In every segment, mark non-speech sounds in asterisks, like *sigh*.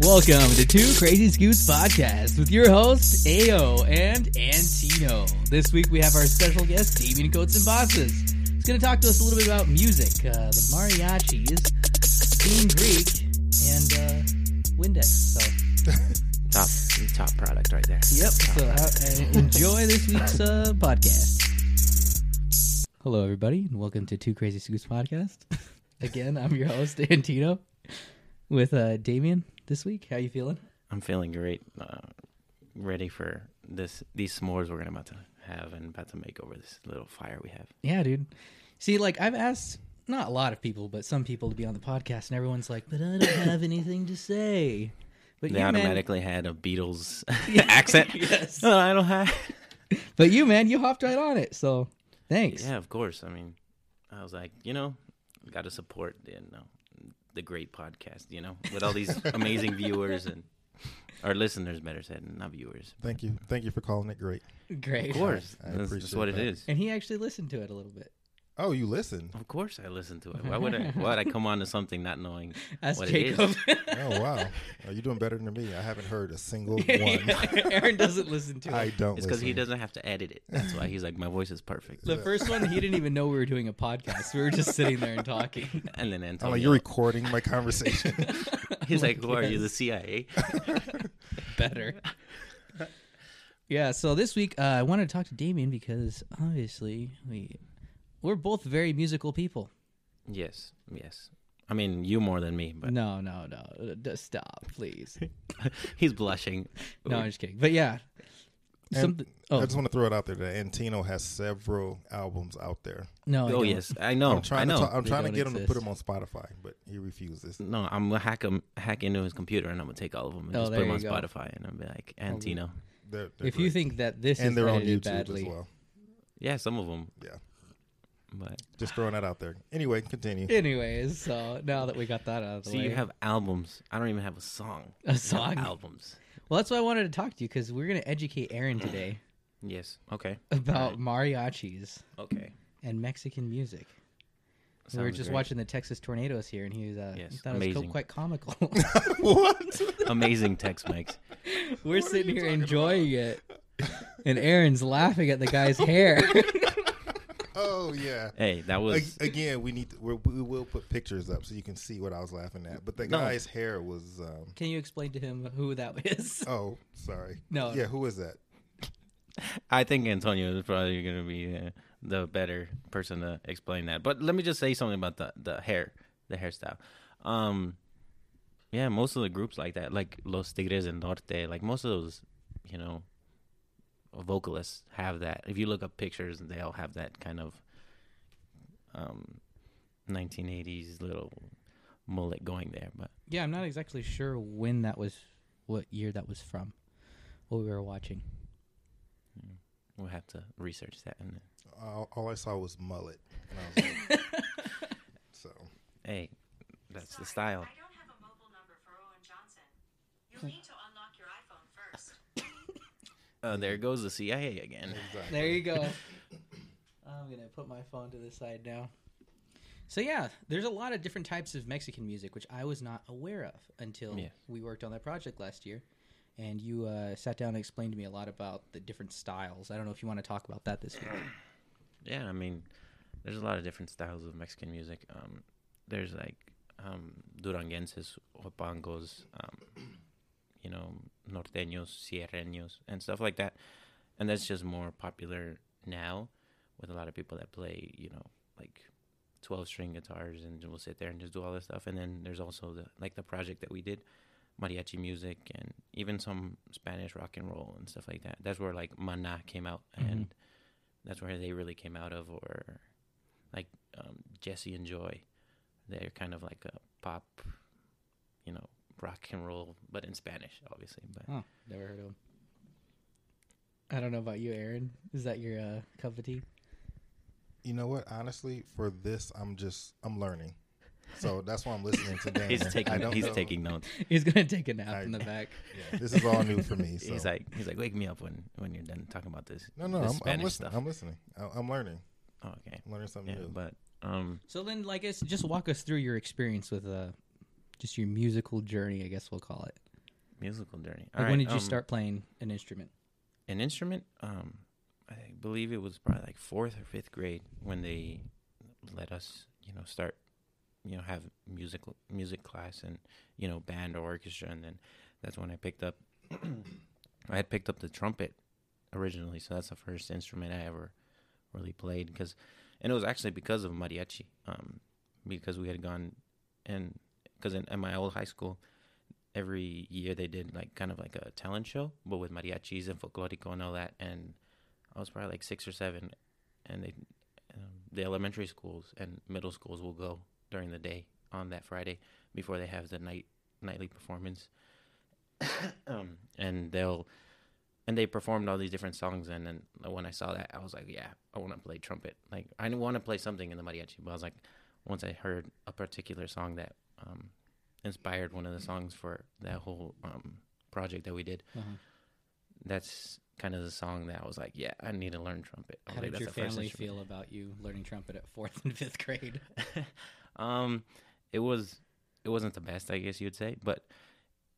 Welcome to Two Crazy Scoots Podcast with your hosts, AO and Antino. This week we have our special guest, Damien Coates and Bosses. He's going to talk to us a little bit about music, uh, the mariachis, being Greek, and uh, Windex. So, *laughs* Top top product right there. yep. So uh, uh, enjoy this week's uh, podcast. Hello, everybody, and welcome to Two Crazy Scoots Podcast. *laughs* Again, I'm your host, Antino, with uh, Damien this week. How you feeling? I'm feeling great. Uh, ready for this these s'mores we're gonna about to have and about to make over this little fire we have. Yeah, dude. See, like I've asked not a lot of people, but some people to be on the podcast, and everyone's like, "But I don't *coughs* have anything to say." But They you, man, automatically had a Beatles *laughs* *laughs* accent. yes. No, *laughs* I don't have. But you, man, you hopped right on it. So thanks. Yeah, of course. I mean, I was like, you know, got to support the you know, the great podcast. You know, with all these amazing viewers and our listeners, better said, not viewers. Thank you. Thank you for calling it great. Great. Of course, I that's, that's appreciate what it that. is. And he actually listened to it a little bit. Oh, you listen. Of course, I listen to it. Why would I? *laughs* Why would I come on to something not knowing Ask what it is? *laughs* Oh wow. Are you doing better than me? I haven't heard a single *laughs* one. Aaron doesn't listen to I don't. It's because he doesn't have to edit it. That's why he's like, my voice is perfect. The first one, he didn't even know we were doing a podcast. We were just sitting there and talking. And then I'm Antonio, like, you're recording my conversation. he's like, who are you, the CIA? better. yeah, so this week uh, I wanted to talk to Damien because obviously we we're both very musical people. yes, yes. I mean, you more than me, but No, no, no. Just stop, please. *laughs* *laughs* he's blushing. no, I'm just kidding. But yeah. And Something oh, I just want to throw it out there that Antino has several albums out there. no. Oh don't. yes, I know. I'm trying I know. to. Talk, I'm They trying to don't get him to put them on Spotify, but he refuses. no, I'm gonna hack him, hack into his computer, and I'm gonna take all of them and Oh, just put them on go. Spotify, and I'm be like, Antino. They're, they're If you think that this and is they're on YouTube badly, as well. Yeah, some of them. Yeah. But Just throwing that out there. Anyway, continue. anyways, so now that we got that out of the way. so way, you have albums. I don't even have a song. A You have song? albums. well, that's why I wanted to talk to you because we're gonna educate Aaron today *clears throat* Yes. Okay. about mariachis Okay. and Mexican music. we were Sounds just great. watching the Texas Tornados here, and he was uh, he Yes, thought it was co- amazing. quite comical. *laughs* *laughs* what? Amazing Tex-Mex. We're What sitting here talking enjoying it, and Aaron's laughing at the guy's hair. *laughs* Oh yeah. Hey, that was Ag- Again, we need to, we're, we will put pictures up so you can see what I was laughing at. But the No. guy's hair was. Um, Can you explain to him who that is? *laughs* oh, sorry. No, Yeah, who is that? I think Antonio is probably going to be uh, the better person to explain that. But let me just say something about the the hair, the hairstyle. Um, yeah, most of the groups like that, like Los Tigres del Norte, like most of those, you know, vocalists have that. If you look up pictures, they all have that kind of um 1980s little mullet going there. But Yeah, I'm not exactly sure when that was, what year that was from, what we were watching. we'll have to research that. And All, all I saw was mullet. And I was like, *laughs* so hey, that's the style. I don't have a mobile number for Owen Johnson. You'll need to unlock your iPhone first. Uh, there goes the CIA again. exactly. There you go. *laughs* I'm gonna put my phone to the side now. So yeah, there's a lot of different types of Mexican music which I was not aware of until Yeah. we worked on that project last year, and you uh, sat down and explained to me a lot about the different styles. I don't know if you want to talk about that this week. *clears throat* Yeah, I mean, there's a lot of different styles of Mexican music. Um, there's like um, Duranguenses, Huapangos, um, you know, Norteños, Sierreños, and stuff like that. And that's just more popular now with a lot of people that play, you know, like 12 string guitars and we'll sit there and just do all this stuff. And then there's also the like the project that we did, mariachi music and even some Spanish rock and roll and stuff like that. That's where like Mana came out and that's where they really came out of or like um, Jesse and Joy. They're kind of like a pop, you know, rock and roll, but in Spanish, obviously. But Oh, never heard of him. I don't know about you, Aaron. Is that your uh, cup of tea? You know what? Honestly, for this, I'm just I'm learning. So that's why I'm listening to *laughs* Dan. he's I taking don't he's know. taking notes. *laughs* He's gonna take a nap I- in the back. *laughs* Yeah, this is all new for me. So. He's like he's like wake me up when when you're done talking about this. no, no, this I'm, I'm listening. stuff. I'm listening. I- I'm learning. oh, okay. I'm learning something Yeah, new. but um, So then, like, guess just walk us through your experience with uh, just your musical journey. I guess we'll call it. musical journey. Like, All when right, did you um, start playing an instrument? an instrument? Um, I believe it was probably like fourth or fifth grade when they let us, you know, start, you know, have musical music class and you know band or orchestra, and then that's when I picked up. *clears throat* I had picked up the trumpet originally, so that's the first instrument I ever really played. Because, and it was actually because of mariachi, um, because we had gone and because in, in my old high school, every year they did like kind of like a talent show, but with mariachis and folklorico and all that. And I was probably like six or seven, and they, um, the elementary schools and middle schools will go during the day on that Friday before they have the night nightly performance. *coughs* um, and they'll and they performed all these different songs and then when I saw that I was like, yeah, I want to play trumpet. Like I want to play something in the mariachi, but I was like once I heard a particular song that um, inspired one of the songs for that whole um, project that we did. Uh-huh. That's kind of the song that I was like, yeah, I need to learn trumpet. How did your "That's the family feel about you learning trumpet at fourth and fifth grade? *laughs* um, it was it wasn't the best, I guess you'd say, but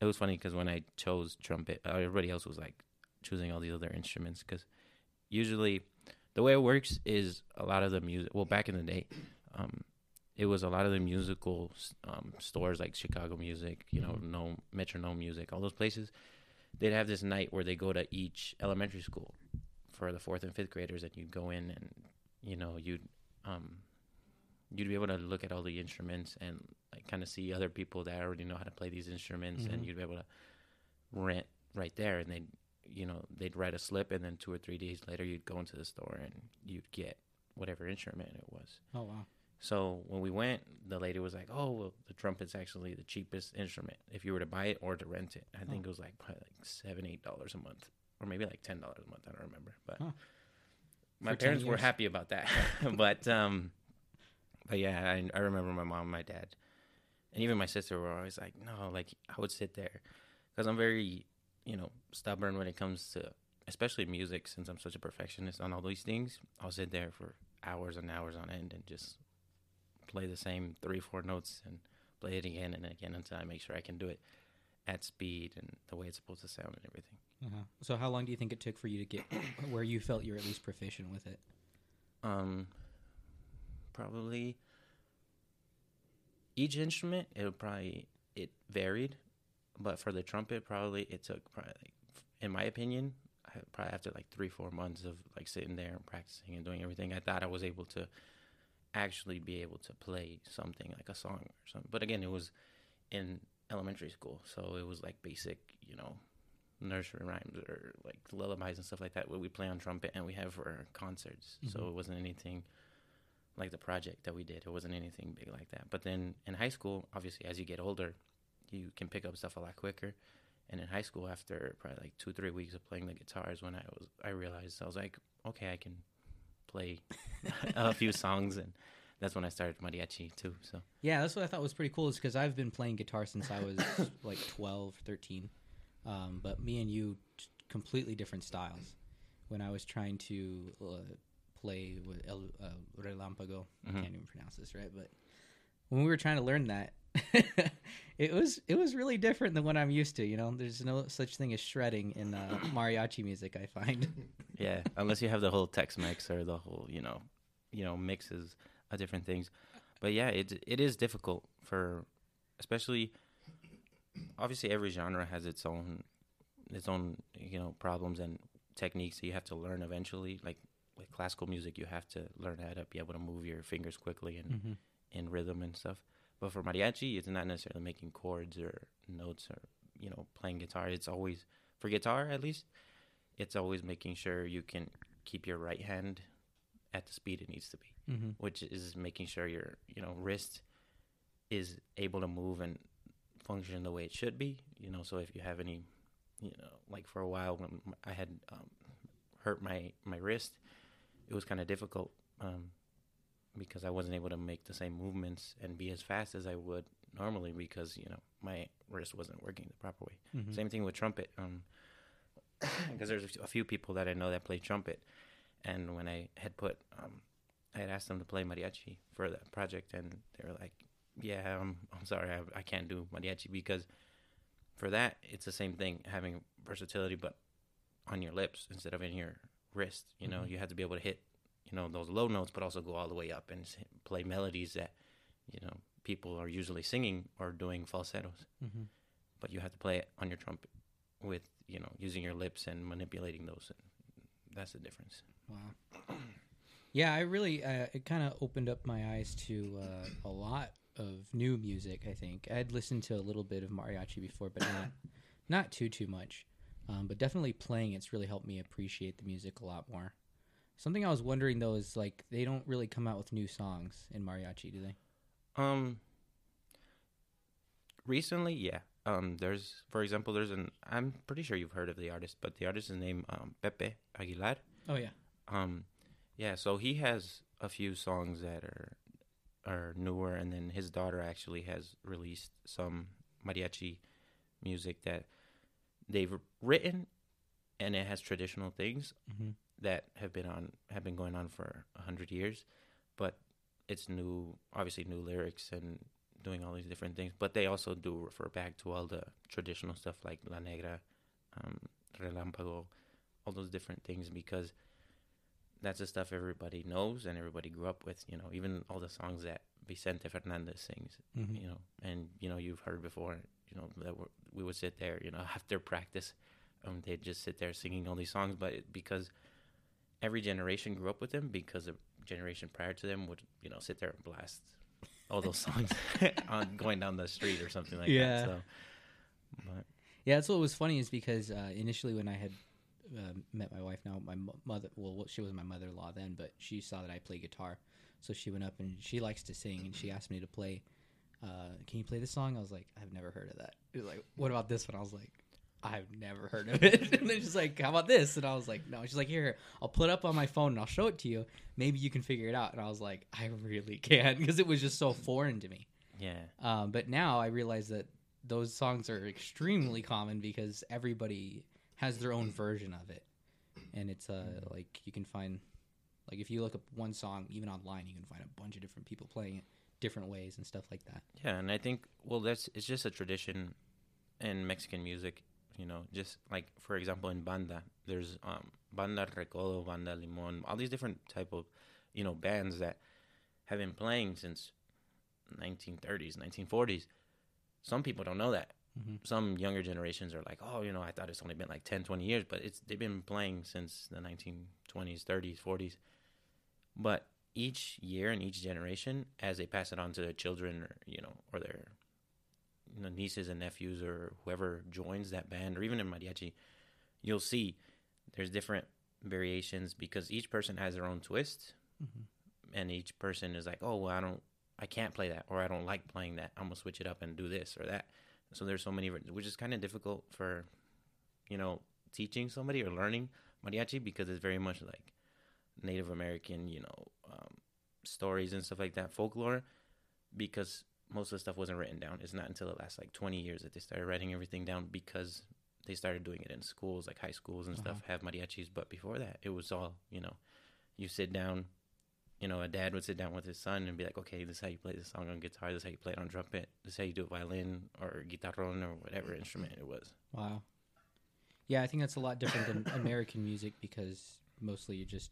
it was funny because when I chose trumpet, uh, everybody else was like choosing all these other instruments because usually the way it works is a lot of the music. Well, back in the day, um, it was a lot of the musical um, stores like Chicago Music, you know, no Metronome Music, all those places. They'd have this night where they go to each elementary school for the fourth and fifth graders, and you'd go in and you know you'd um, you'd be able to look at all the instruments and like kind of see other people that already know how to play these instruments, and Mhm. you'd be able to rent right there, and they you know they'd write a slip, and then two or three days later you'd go into the store and you'd get whatever instrument it was. Oh wow. So when we went, the lady was like, "Oh, well, the trumpet's actually the cheapest instrument if you were to buy it or to rent it. I think Oh. it was like probably like seven, eight dollars a month, or maybe like ten dollars a month. I don't remember, but Huh. my For parents were happy about that. *laughs* *laughs* but um, but yeah, I, I remember my mom, and my dad, and even my sister were always like, "No, like I would sit there because I'm very, you know, stubborn when it comes to." Especially music, since I'm such a perfectionist on all these things, I'll sit there for hours and hours on end and just play the same three, four notes and play it again and again until I make sure I can do it at speed and the way it's supposed to sound and everything. Uh-huh. So how long do you think it took for you to get *coughs* where you felt you're at least proficient with it? Um, probably each instrument, it probably it varied, but for the trumpet, probably it took probably, like, in my opinion, probably after like three, four months of like sitting there and practicing and doing everything, I thought I was able to actually be able to play something like a song or something. But again, it was in elementary school, so it was like basic, you know, nursery rhymes or like lullabies and stuff like that. What we play on trumpet and we have for our concerts. So Mhm. it wasn't anything like the project that we did. It wasn't anything big like that. But then in high school, obviously, as you get older, you can pick up stuff a lot quicker. And in high school, after probably like two, three weeks of playing the guitars, when I was, I realized I was like, okay, I can play *laughs* a few songs, and that's when I started mariachi too. So Yeah, that's what I thought was pretty cool is because I've been playing guitar since I was *coughs* like 12, 13. Um, but me and you, t- completely different styles. When I was trying to uh, play with El uh, Relampago, I Mhm. can't even pronounce this right, but when we were trying to learn that, *laughs* it was it was really different than what I'm used to. You know, there's no such thing as shredding in uh, *coughs* mariachi music. I find. *laughs* yeah, unless you have the whole Tex-Mex or the whole, you know, you know, mixes of different things. But yeah, it it is difficult for, especially. Obviously, every genre has its own, its own, you know, problems and techniques that you have to learn eventually. Like with classical music, you have to learn how to be able to move your fingers quickly and Mhm. in rhythm and stuff. But for mariachi, it's not necessarily making chords or notes or you know playing guitar. It's always for guitar at least. It's always making sure you can keep your right hand at the speed it needs to be, hmm which is making sure your you know wrist is able to move and function the way it should be. You know, so if you have any, you know, like for a while when I had um, hurt my my wrist, it was kind of difficult. Um, because I wasn't able to make the same movements and be as fast as I would normally because you know my wrist wasn't working the proper way. hmm Same thing with trumpet, um, *coughs* because there's a few- people that I know that play trumpet, and when I had put, um, I had asked them to play mariachi for that project, and they were like, "Yeah, I'm, I'm sorry, I, I can't do mariachi because for that, it's the same thing, having versatility, but on your lips instead of in your wrist. You know, Mhm. you have to be able to hit, you know, those low notes, but also go all the way up and play melodies that, you know, people are usually singing or doing falsettos. Mm-hmm. But you have to play it on your trumpet with, you know, using your lips and manipulating those. That's the difference. Wow. *clears throat* Yeah, I really uh, it kind of opened up my eyes to uh, a lot of new music. I think I had listened to a little bit of mariachi before, but not *coughs* not too too much. Um, but definitely playing it's really helped me appreciate the music a lot more. Something I was wondering though is like they don't really come out with new songs in mariachi, do they? Um, recently, yeah. Um, there's, for example, there's an. I'm pretty sure you've heard of the artist, but the artist is named um, Pepe Aguilar. Oh yeah. Um, yeah. So he has a few songs that are are newer, and then his daughter actually has released some mariachi music that they've written, and it has traditional things Mm-hmm. That have been on have been going on for a hundred years, but it's new, obviously new lyrics and doing all these different things. But they also do refer back to all the traditional stuff like La Negra, um, Relámpago, all those different things because that's the stuff everybody knows and everybody grew up with. You know, even all the songs that Vicente Fernandez sings. Mm-hmm. You know, and you know you've heard before. You know that we would sit there. You know, *laughs* after practice, um, they'd just sit there singing all these songs, but it, because every generation grew up with them because a generation prior to them would you know sit there and blast all those songs *laughs* *laughs* on going down the street or something like Yeah. that. So, but Yeah, that's what was funny is because uh, initially when I had uh, met my wife, now my mother, well, she was my mother-in-law then, but she saw that I play guitar, so she went up and she likes to sing, and she asked me to play. Uh, Can you play this song? I was like, I've never heard of that. It was like, what about this one? I was like, I've never heard of it. *laughs* and then she's like, how about this? And I was like, no. She's like, here, I'll put it up on my phone and I'll show it to you. Maybe you can figure it out. And I was like, I really can't *laughs* because it was just so foreign to me. yeah, Um, but now I realize that those songs are extremely common because everybody has their own version of it, and it's uh like you can find like if you look up one song even online, you can find a bunch of different people playing it different ways and stuff like that. yeah, and I think well that's it's just a tradition in Mexican music. You know, just like for example in banda, there's um, banda recodo, banda limon, all these different type of you know bands that have been playing since 1930s, 1940s. Some people don't know that. Mhm. Some younger generations are like, oh, you know, I thought it's only been like 10, 20 years, but it's they've been playing since the 1920s, 30s, 40s. But each year and each generation, as they pass it on to their children, or you know, or their you know, nieces and nephews, or whoever joins that band, or even in mariachi, you'll see there's different variations because each person has their own twist, Mhm. and each person is like, oh, well, I don't, I can't play that, or I don't like playing that. I'm gonna switch it up and do this or that. So there's so many, which is kind of difficult for, you know, teaching somebody or learning mariachi because it's very much like Native American, you know, um, stories and stuff like that, folklore, because most of the stuff wasn't written down. It's not until the last like 20 years that they started writing everything down because they started doing it in schools, like high schools and stuff, uh-huh. have mariachis. But before that, it was all, you know, you sit down, you know, a dad would sit down with his son and be like, okay, this is how you play this song on guitar, this is how you play it on trumpet, this is how you do it violin or guitarron or whatever instrument it was. Wow. Yeah, I think that's a lot different than *laughs* American music because mostly you just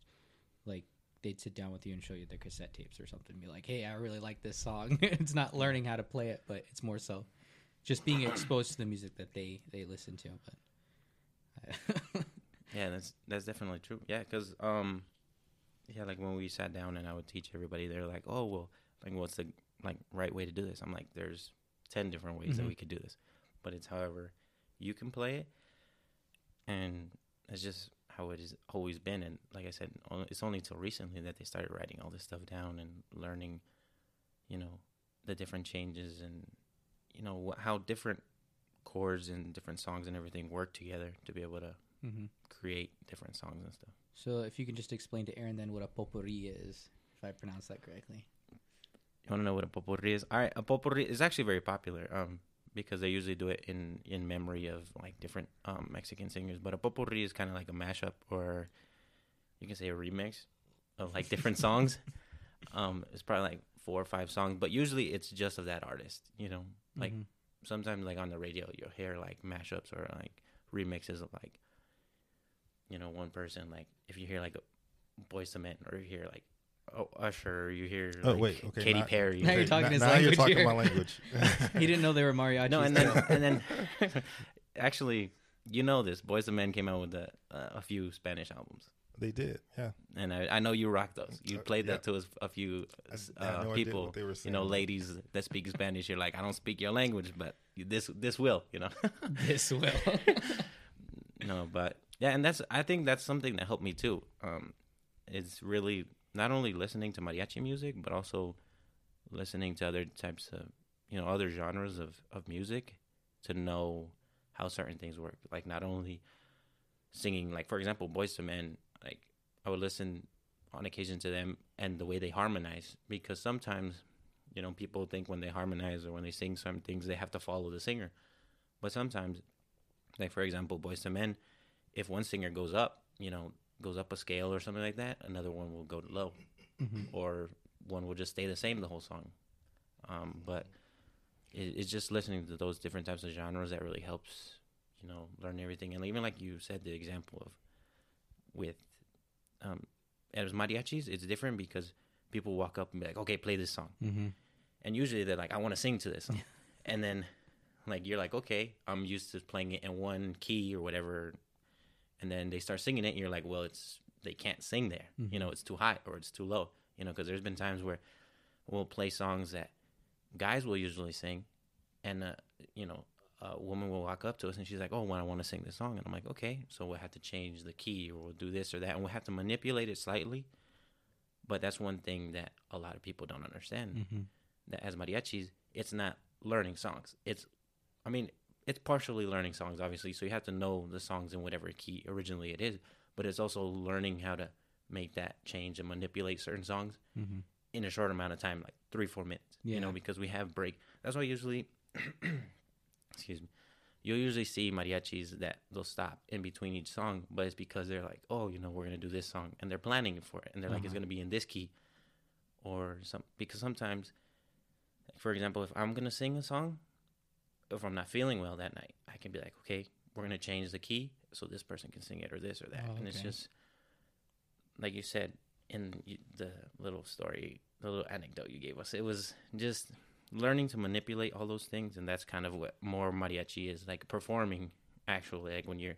like they'd sit down with you and show you their cassette tapes or something and be like, "Hey, I really like this song." *laughs* it's not learning how to play it, but it's more so just being exposed to the music that they they listen to. But *laughs* Yeah, that's that's definitely true. Yeah, because um, yeah, like when we sat down and I would teach everybody, they're like, "Oh, well, like what's the like right way to do this?" I'm like, "There's ten different ways that Mhm. we could do this, but it's however you can play it, and it's just how it has always been." And like I said, it's only till recently that they started writing all this stuff down and learning, you know, the different changes and you know wh- how different chords and different songs and everything work together to be able to hmm create different songs and stuff. so, if you can just explain to Aaron then what a potpourri is, if I pronounce that correctly. You want to know what a potpourri is? All right, a potpourri is actually very popular um, because they usually do it in, in memory of like different um, Mexican singers. But a potpourri is kind of like a mashup or you can say a remix of like different *laughs* songs. Um, it's probably like four or five songs, but usually it's just of that artist, you know, like Mhm. sometimes like on the radio you'll hear like mashups or like remixes of like you know one person like if you hear like a Boyz II Men or you hear like oh Usher you hear Oh, like, wait, okay, Katy not- Perry Now you're or- talking now, his now you're talking here. my language. *laughs* *laughs* he didn't know they were mariachis. no and then and then *laughs* actually you know this Boyz II Men came out with a, uh, a few Spanish albums they did, yeah. and I, I know you rock those. You Uh, played yeah. that to us a few I uh, had no idea people, what they were you know, ladies that speak Spanish. You're like, I don't speak your language, but this this will, you know. this will. no, but yeah, and that's I think that's something that helped me too. Um, it's really not only listening to mariachi music, but also listening to other types of you know other genres of of music to know how certain things work. Like not only singing, like for example, Boyz II Men. Like I would listen on occasion to them and the way they harmonize because sometimes you know people think when they harmonize or when they sing some things they have to follow the singer, but sometimes like for example, Boyz II Men, if one singer goes up, you know, goes up a scale or something like that, another one will go low, or one will just stay the same the whole song. Um, but it, it's just listening to those different types of genres that really helps, you know, learn everything. And even like you said, the example of with um, as mariachis, it's different because people walk up and be like, "Okay, play this song," mm-hmm. and usually they're like, "I want to sing to this," *laughs* and then like you're like, "Okay, I'm used to playing it in one key or whatever," and then they start singing it, and you're like, "Well, it's they can't sing there, you know, it's too high or it's too low," you know, because there's been times where we'll play songs that guys will usually sing, and uh, you know. A woman will walk up to us and she's like, "Oh, well, I want to sing this song," and I'm like, "Okay." So we'll have to change the key, or we'll do this or that, and we'll have to manipulate it slightly. But that's one thing that a lot of people don't understand Mm-hmm. that as mariachis, it's not learning songs. It's, I mean, it's partially learning songs, obviously. So you have to know the songs in whatever key originally it is, but it's also learning how to make that change and manipulate certain songs Mm-hmm. in a short amount of time, like three, four minutes. You know, because we have break. That's why usually, *clears throat* excuse me, you'll usually see mariachis that they'll stop in between each song, but it's because they're like, oh, you know, we're gonna do this song, and they're planning for it, and they're like, it's Uh-huh. gonna be in this key, or some because sometimes, for example, if I'm gonna sing a song, if I'm not feeling well that night, I can be like, okay, we're gonna change the key so this person can sing it or this or that, Oh, and it's just like you said in the little story, the little anecdote you gave us. It was just learning to manipulate all those things, and that's kind of what more mariachi is like performing. Actually, like when you're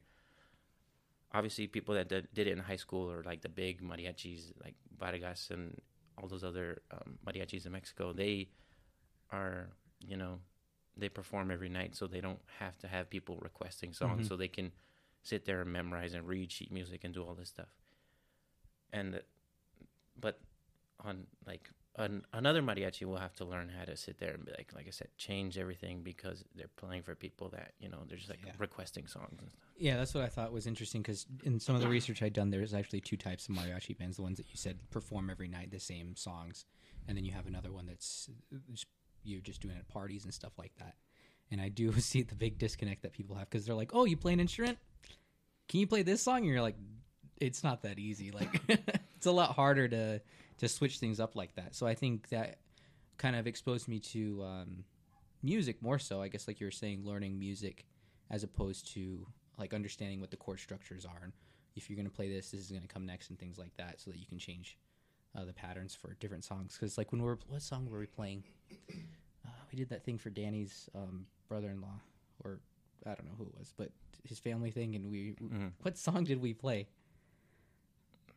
obviously people that did, did it in high school or like the big mariachis like Vargas and all those other um, mariachis in Mexico, they are you know they perform every night, so they don't have to have people requesting songs, Mhm. so they can sit there and memorize and read sheet music and do all this stuff. And but on like an, another mariachi will have to learn how to sit there and be like like I said, change everything because they're playing for people that you know they're just like Yeah. requesting songs and stuff. Yeah, that's what I thought was interesting because in some of the research I'd done, there's actually two types of mariachi bands. The ones that you said perform every night the same songs, and then you have another one that's just- you're just doing it at parties and stuff like that. And I do *laughs* see the big disconnect that people have because they're like, "Oh, you play an instrument? Can you play this song?" And you're like, "It's not that easy. Like, *laughs* it's a lot harder to to switch things up like that." So I think that kind of exposed me to um, music more so. I guess, like you were saying, learning music as opposed to like understanding what the chord structures are and if you're going to play this this is going to come next and things like that so that you can change uh, the patterns for different songs because like when we were what song were we playing uh, we did that thing for danny's um, brother-in-law or i don't know who it was but his family thing and we Mhm. what song did we play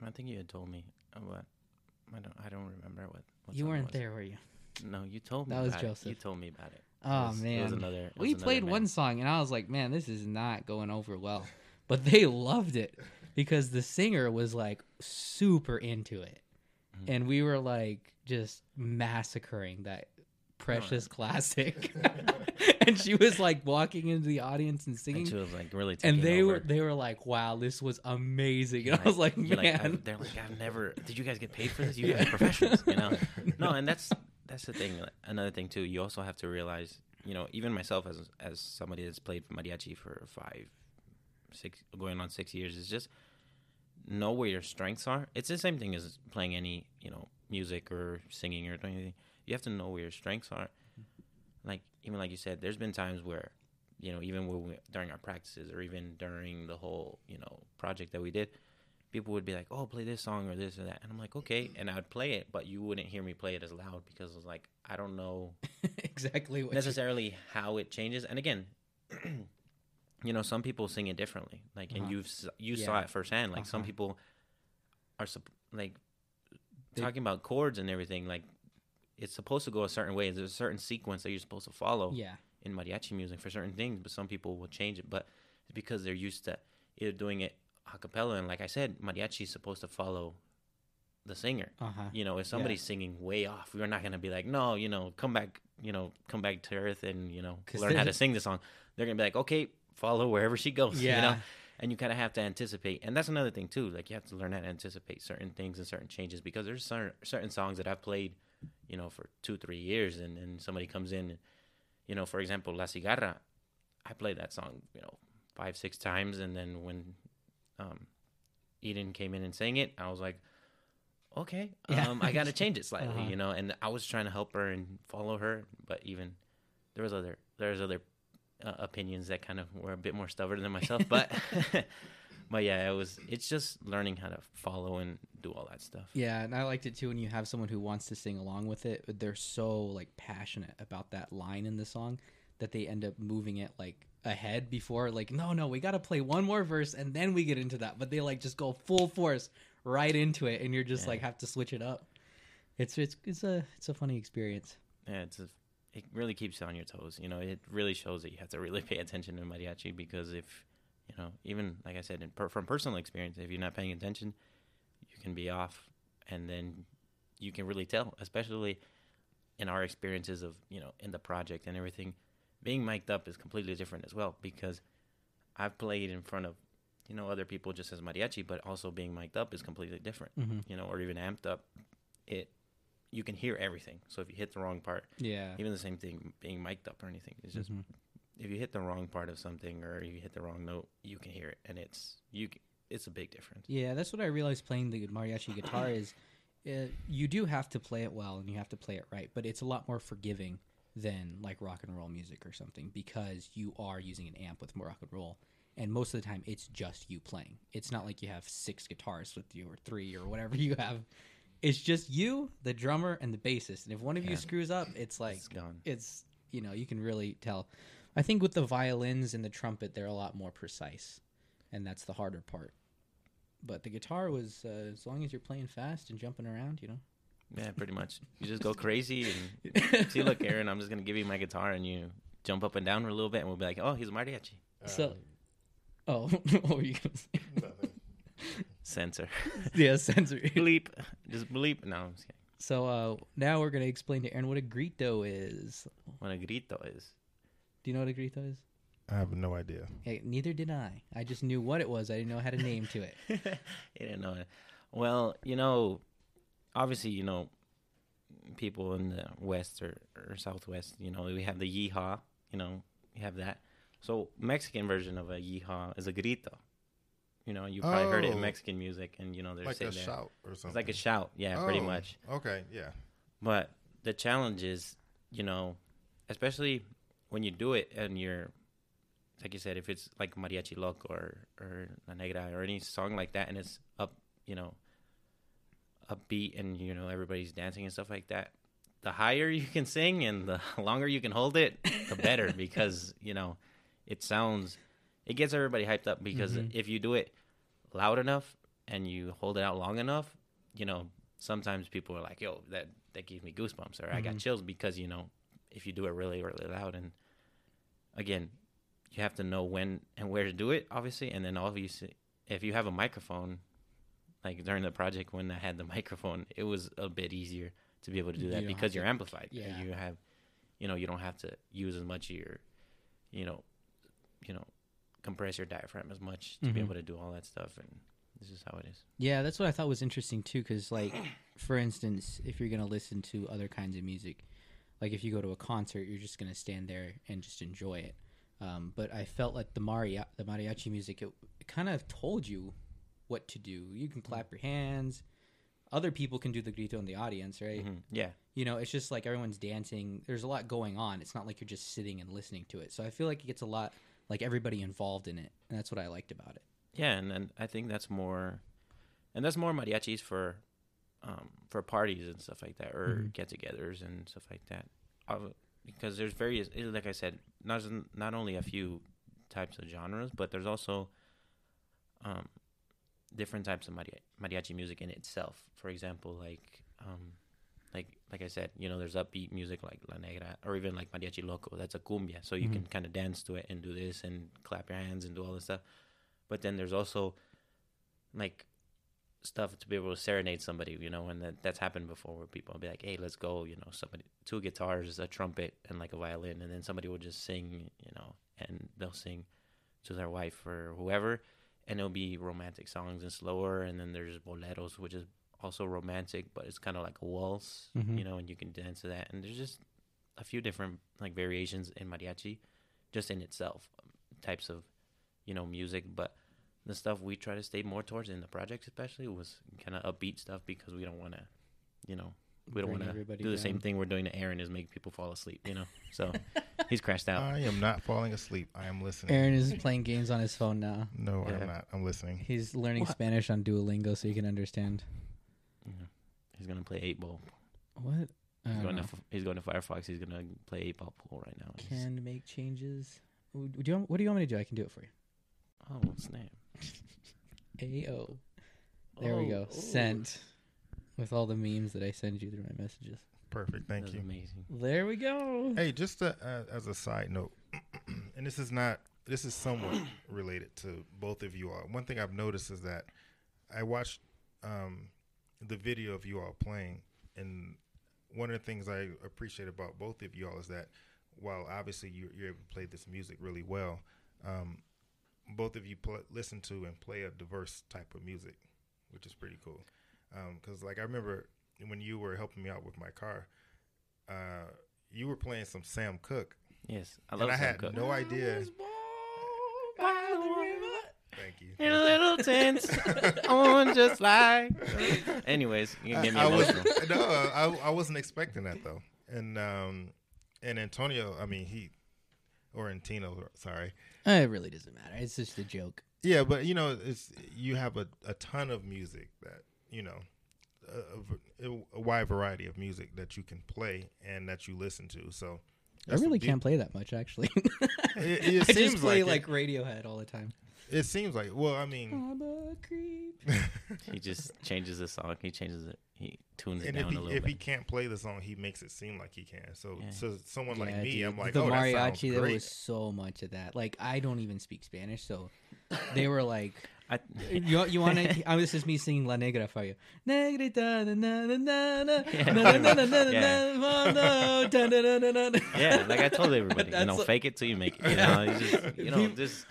I think you had told me uh, what I don't I don't remember what. what you weren't there were you No, you told me. That was about it. Joseph. You told me about it. It oh was- man it was another. it we another played man. one song and i was like man this is not going over well but they loved it because the singer was like super into it Mhm. and we were like just massacring that precious classic *laughs* *laughs* and she was like walking into the audience and And singing she was like really. and they over. were they were like wow this was amazing and i Like, was like man I've- they're like, I've never. Did you guys get paid for this? You guys are professionals, you know. *laughs* No, and that's that's the thing. Another thing too. You also have to realize, you know, even myself as as somebody that's played mariachi for five, six, going on six years, is just know where your strengths are. It's the same thing as playing any, you know, music or singing or doing anything. You have to know where your strengths are. Like even like you said, there's been times where, you know, even when we, during our practices or even during the whole, you know, project that we did, people would be like, "Oh, play this song or this or that," and I'm like, "Okay," and I would play it, but you wouldn't hear me play it as loud because I was like, I don't know *laughs* exactly what you- necessarily how it changes. And again, *clears throat* you know, some people sing it differently. Like, and Uh-huh. you've you Yeah. saw it firsthand. Like, some Uh-huh. people are like They- talking about chords and everything. Like, it's supposed to go a certain way. There's a certain sequence that you're supposed to follow yeah in mariachi music for certain things, but some people will change it. But it's because they're used to either doing it a cappella, and like I said, mariachi is supposed to follow the singer. uh-huh You know, if somebody's singing way off, we're not gonna be like, no, you know, come back, you know, come back to earth and you know *laughs* learn how to sing the song. They're gonna be like, okay, follow wherever she goes. *laughs* You Yeah. know, and you kind of have to anticipate, and that's another thing too. Like you have to learn how to anticipate certain things and certain changes because there's certain certain songs that I've played, you know, for two three years, and and somebody comes in, and, you know, for example, La Cigarra, I played that song, you know, five six times, and then when um, Eden came in and sang it, I was like okay, Yeah. um, I got to change it slightly, Uh-huh. you know. And I was trying to help her and follow her, but even there was other there's other uh, opinions that kind of were a bit more stubborn than myself. But *laughs* *laughs* but yeah, it was it's just learning how to follow and do all that stuff. Yeah, and I liked it too when you have someone who wants to sing along with it. but They're so like passionate about that line in the song that they end up moving it like ahead before like no no we got to play one more verse and then we get into that but they like just go full force right into it and you're just Yeah. like have to switch it up it's it's it's a it's a funny experience Yeah, it's a, it really keeps you on your toes. You know, it really shows that you have to really pay attention to mariachi because if you know, even like I said, in per, from personal experience, if you're not paying attention, you can be off, and then you can really tell, especially in our experiences of you know in the project and everything. Being mic'd up is completely different as well because I've played in front of you know other people just as mariachi, but also being mic'd up is completely different. mm-hmm. You know, or even amped up, it you can hear everything. So if you hit the wrong part yeah even the same thing being mic'd up or anything it's just Mhm. if you hit the wrong part of something or you hit the wrong note you can hear it and it's you it's a big difference Yeah, that's what I realized playing the mariachi *coughs* guitar is uh, you do have to play it well and you have to play it right, but it's a lot more forgiving than like rock and roll music or something because you are using an amp with more rock and roll. And most of the time, it's just you playing. It's not like you have six guitars with you or three or whatever *laughs* you have. It's just you, the drummer, and the bassist. And if one of you screws up, it's like it's gone it's you know you can really tell. I think with the violins and the trumpet, they're a lot more precise, and that's the harder part. But the guitar was uh, as long as you're playing fast and jumping around, you know. yeah pretty much you just go *laughs* crazy and *laughs* see look aaron i'm just gonna give you my guitar and you jump up and down for a little bit and we'll be like oh he's a mariachi So- Oh, *laughs* what were you gonna say? nothing. Censor *laughs* yeah, sensory. *laughs* bleep just bleep no i'm just kidding So uh, now we're gonna explain to Aaron what a grito is. what a grito is Do you know what a grito is? I have no idea. Hey, neither did I. I just knew what it was. I didn't know how to name to it. *laughs* you didn't know it. Well, you know, obviously, you know, people in the west or, or southwest, you know, we have the yeehaw. You know, we have that. So Mexican version of a yeehaw is a grito. You know, you probably heard it in Oh. Mexican music, and you know they're Like sitting a there. shout or something. It's like a shout, yeah, pretty Oh, much. Okay, yeah. But the challenge is, you know, especially when you do it and you're, like you said, if it's like Mariachi Loco or, or La Negra or any song like that and it's up, you know, upbeat and, you know, everybody's dancing and stuff like that, the higher *laughs* you can sing and the longer you can hold it, the better *laughs* because, you know, it sounds, it gets everybody hyped up because Mhm. if you do it loud enough and you hold it out long enough, you know, sometimes people are like, yo, that, that gives me goosebumps or I got Mhm. chills because, you know, if you do it really, really loud. And again, you have to know when and where to do it, obviously. And then obviously, if you have a microphone, like during the project when I had the *laughs* microphone, it was a bit easier to be able to do that don't because you're to- amplified. yeah. You have, you know, you don't have to use as much of your, you know, you know, compress your diaphragm as much to be Mhm. able to do all that stuff. And this is how it is. Yeah, that's what I thought was interesting too. Because, like, for instance, if you're gonna listen to other kinds of music, like if you go to a concert, you're just gonna stand there and just enjoy it. Um, but I felt like the maria the mariachi music, it, it kind of told you what to do. You can clap your hands. Other people can do the grito in the audience, right? Mhm. Yeah. you know, it's just like everyone's dancing. There's a lot going on. It's not like you're just sitting and listening to it. So I feel like it gets a lot like everybody involved in it, and that's what I liked about it. Yeah, and then I think that's more, and that's more mariachis for, um, for parties and stuff like that, or Mhm. get-togethers and stuff like that. Because there's various, eh, like I said, not not only a few types of genres, but there's also, um, different types of mariachi music in itself. For example, like, um, like like I said, you know, there's upbeat music like La Negra, or even like mariachi loco. That's a cumbia, so you Mhm. can kind of dance to it and do this and clap your hands and do all this stuff. But then there's also like stuff to be able to serenade somebody, you know, and that that's happened before where people will be like, "Hey, let's go," you know, somebody two guitars, a trumpet, and like a violin, and then somebody will just sing, you know, and they'll sing to their wife or whoever, and it'll be romantic songs and slower, and then there's boleros, which is also romantic, but it's kind of like a waltz, Mhm. you know, and you can dance to that, and there's just a few different like variations in mariachi, just in itself, types of, you know, music, but the stuff we try to stay more towards in the project especially was kind of upbeat stuff because we don't want to you know we don't want to everybody do the same thing we're doing to aaron is make people fall asleep you know *laughs* so he's crashed out I am not falling asleep. I am listening. Aaron is playing games on his phone now. No, Yeah. I'm not. I'm listening. He's learning What? Spanish on Duolingo so he can understand. He's gonna play eight ball What? He's going, to, he's going to firefox he's gonna play eight ball pool right now He's- Can make changes. Would you want, what do you want me to do? I can do it for you. oh snap *laughs* AO. There we Oh, go. oh. Sent. With all the memes that I send you through my messages. Perfect. Thank That's you. amazing There we go. Hey, just uh uh, as a side note, *clears throat* and this is not this is somewhat *clears throat* related to both of you all. One thing I've noticed is that I watched um, the video of you all playing, and one of the things I appreciate about both of you all is that while obviously you, you're able to play this music really well, um, both of you pl- listen to and play a diverse type of music, which is pretty cool. Because like I remember when you were helping me out with my car, uh, you were playing some Sam Cooke, yes i and love I Sam had Cooke. no idea. Thank you. in a little tense, *laughs* on just like anyways you can get me I, I was emotional no, I, I wasn't expecting that though, and um, and Antonio, I mean he, or Antino, sorry, It really doesn't matter. It's just a joke. yeah, but you know, it's you have a, a ton of music that you know, a, a, a wide variety of music that you can play and that you listen to. So I really can't play that much, actually. *laughs* It, it I just play like, like Radiohead all the time. It, it seems like. Well, I mean, I'm a creep. he just changes the song he changes it he tunes it and if down he a little bit. if bit he can't play the song, he makes it seem like he can. So Yeah. so someone like Yeah, me. I'm like, the oh, that sounds mariachi. There was so much of that. Like I don't even speak Spanish, so they were like, I, "You you want to?" Oh, this is me singing La Negra for you. Negrita na na na na na Yeah. na na na na na Yeah. yeah, like I told everybody, you That's know, what- fake it till you make it. You know, you just, you know, just.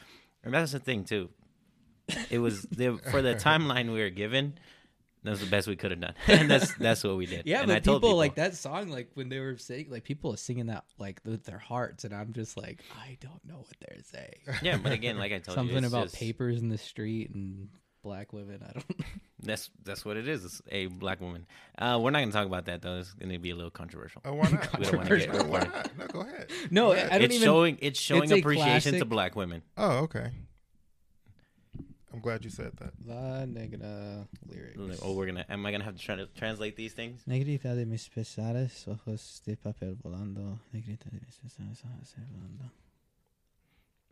And that's the thing too. It was *laughs* the for the timeline we were given. That was the best we could have done, *laughs* and that's that's what we did. Yeah, and but I told people, like that song, like when they were saying, like people are singing that like with their hearts, and I'm just like, I don't know what they're saying. Yeah, but again, like I told you, *laughs* Something about just- papers in the street and black women. I don't. *laughs* That's that's what it is. It's a black woman. Uh, we're not gonna talk about that though. It's gonna be a little controversial. Oh, why not? *laughs* We don't wanna get No, why not? *laughs* No, go ahead. No, Go ahead. I don't it's even- showing it's showing it's a appreciation to black women. Oh, okay. I'm glad you said that. La Negra lyrics. Oh, we're gonna. Am I gonna have to try to translate these things? Negrita de mis pesares, ojos de papel volando. Negrita de mis pesares, ojos de volando.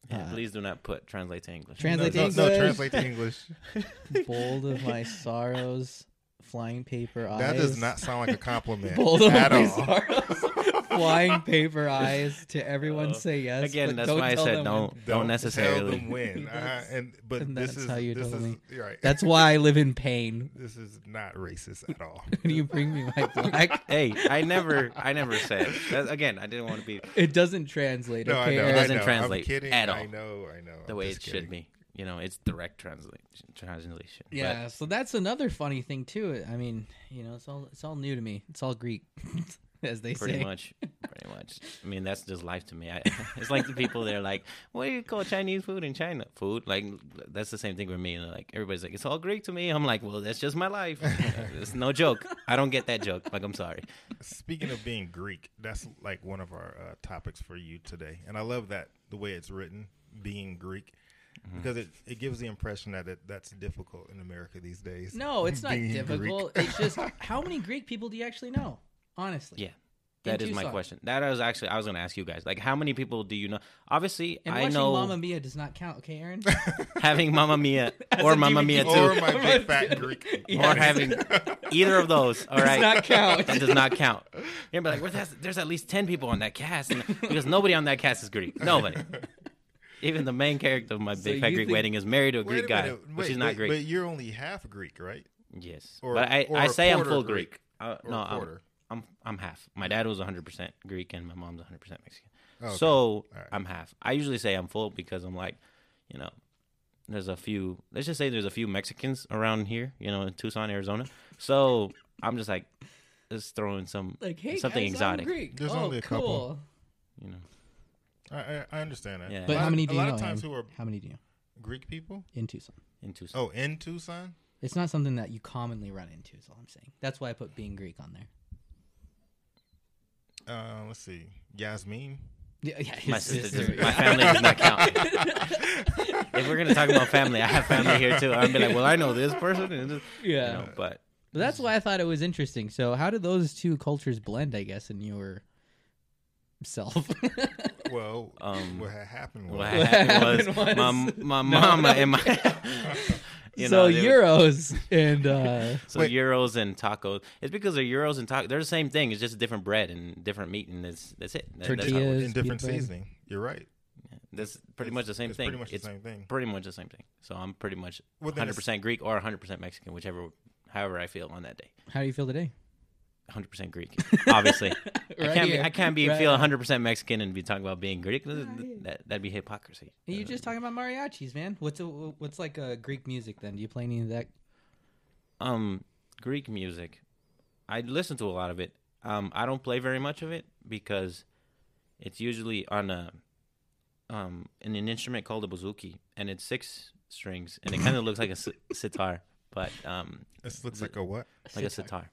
Yeah, Uh, please do not put translate to English. Translate no, to no, no, translate to English. *laughs* Bold of my sorrows, flying paper eyes. That does not sound like a compliment *laughs* Bold of at my all. Sorrows, flying paper eyes. To everyone Oh. say yes. Again, that's don't why I tell said them don't don't, necessarily Tell necessarily. them when. Uh, *laughs* and but And this that's is how you this told is me. you're *laughs* right. That's why I live in pain. this is not racist at all. When *laughs* you bring me my black, Hey, I never, I never said. That, again, I didn't want to be it doesn't translate. no, okay, I know. Eric? I doesn't know. translate I'm kidding. at all. I know. I know. the I'm way it just should be. You know, it's direct translation. Translation. But Yeah, so that's another funny thing too. I mean, you know, it's all it's all new to me. It's all Greek. *laughs* as they pretty say. much, pretty much. I mean, that's just life to me. I, *laughs* it's like the people they're like, "What do you call Chinese food in China? Food?" Like that's the same thing with me. And like everybody's like, "It's all Greek to me." I'm like, "Well, that's just my life. *laughs* it's no joke. I don't get that joke. Like, I'm sorry." Speaking of being Greek, that's like one of our uh, topics for you today, and I love that the way it's written, being Greek, Mm-hmm. because it, it gives the impression that it, that's difficult in America these days. No, it's not difficult. It's just how many Greek people do you actually know? Honestly. Yeah. That is In my question. That I was actually I was going to ask you guys. Like, how many people do you know? Obviously, And I watching know Mamma Mia does not count, okay, Aaron? *laughs* having Mamma Mia *laughs* or a Mamma Mia too, or my big fat *laughs* Greek. Yeah. or having either of those. All right, does not count. That does not count. You're like, "Where there's, there's at least ten people on that cast," and, because nobody on that cast is Greek. Nobody. Even the main character of my So Big Fat Greek think- Wedding is married to a Greek a guy, minute, which wait, is not wait, Greek. But you're only half Greek, right? yes, Or- but I, or I a say I'm full Greek. Greek. Uh, Or no, a I'm, quarter. I'm I'm half. My dad was 100 percent Greek and my mom's 100 percent Mexican. Oh, okay. So right. I'm half. I usually say I'm full because I'm like, you know, there's a few. Let's just say there's a few Mexicans around here, you know, in Tucson, Arizona. So I'm just like, just throwing some like, hey, something guys, exotic, I'm Greek. There's oh, only a cool. couple. you know. I, I, I understand that. Yeah. But A how many do a you lot know? of times Aaron? who are How many do you know Greek people? in Tucson? In Tucson. Oh, in Tucson. It's not something that you commonly run into, is all I'm saying. That's why I put being Greek on there. Uh, let's see, Yasmin. Yeah, yeah my sister, sister. does- my family does not count. *laughs* if we're gonna talk about family, I have family here too. I'm be like, well, I know this person, and this, yeah. you know, but But that's why I thought it was interesting. So, how did those two cultures blend? I guess in your self. *laughs* Well, Um, what happened was what happened was, happened *laughs* was- my my mama and my. You so know, they would- gyros and uh, *laughs* So Wait. gyros and tacos. It's because they're gyros and tacos. They're the same thing. It's just a different bread and different meat, and that's that's it. That- that's, how it Tortillas. works. in different Pita bread. seasoning. You're right. that's pretty It's- much the same it's thing. Pretty much it's the same thing. pretty much the same thing. So I'm pretty much Well, 100% Greek or 100 percent Mexican, whichever, however I feel on that day. how do you feel today? 100 percent Greek, obviously. *laughs* I can't be. I can't be Right feel 100 percent Mexican and be talking about being Greek. here. That that'd be hypocrisy. You Uh, just talking about mariachis, man. What's a, what's like a Greek music then? Do you play any of that? um Greek music. I listen to a lot of it. Um, I don't play very much of it because it's usually on a um in an instrument called a bouzouki, and it's six strings, and it kind of looks like a sitar, but um This looks like a what? like a sitar.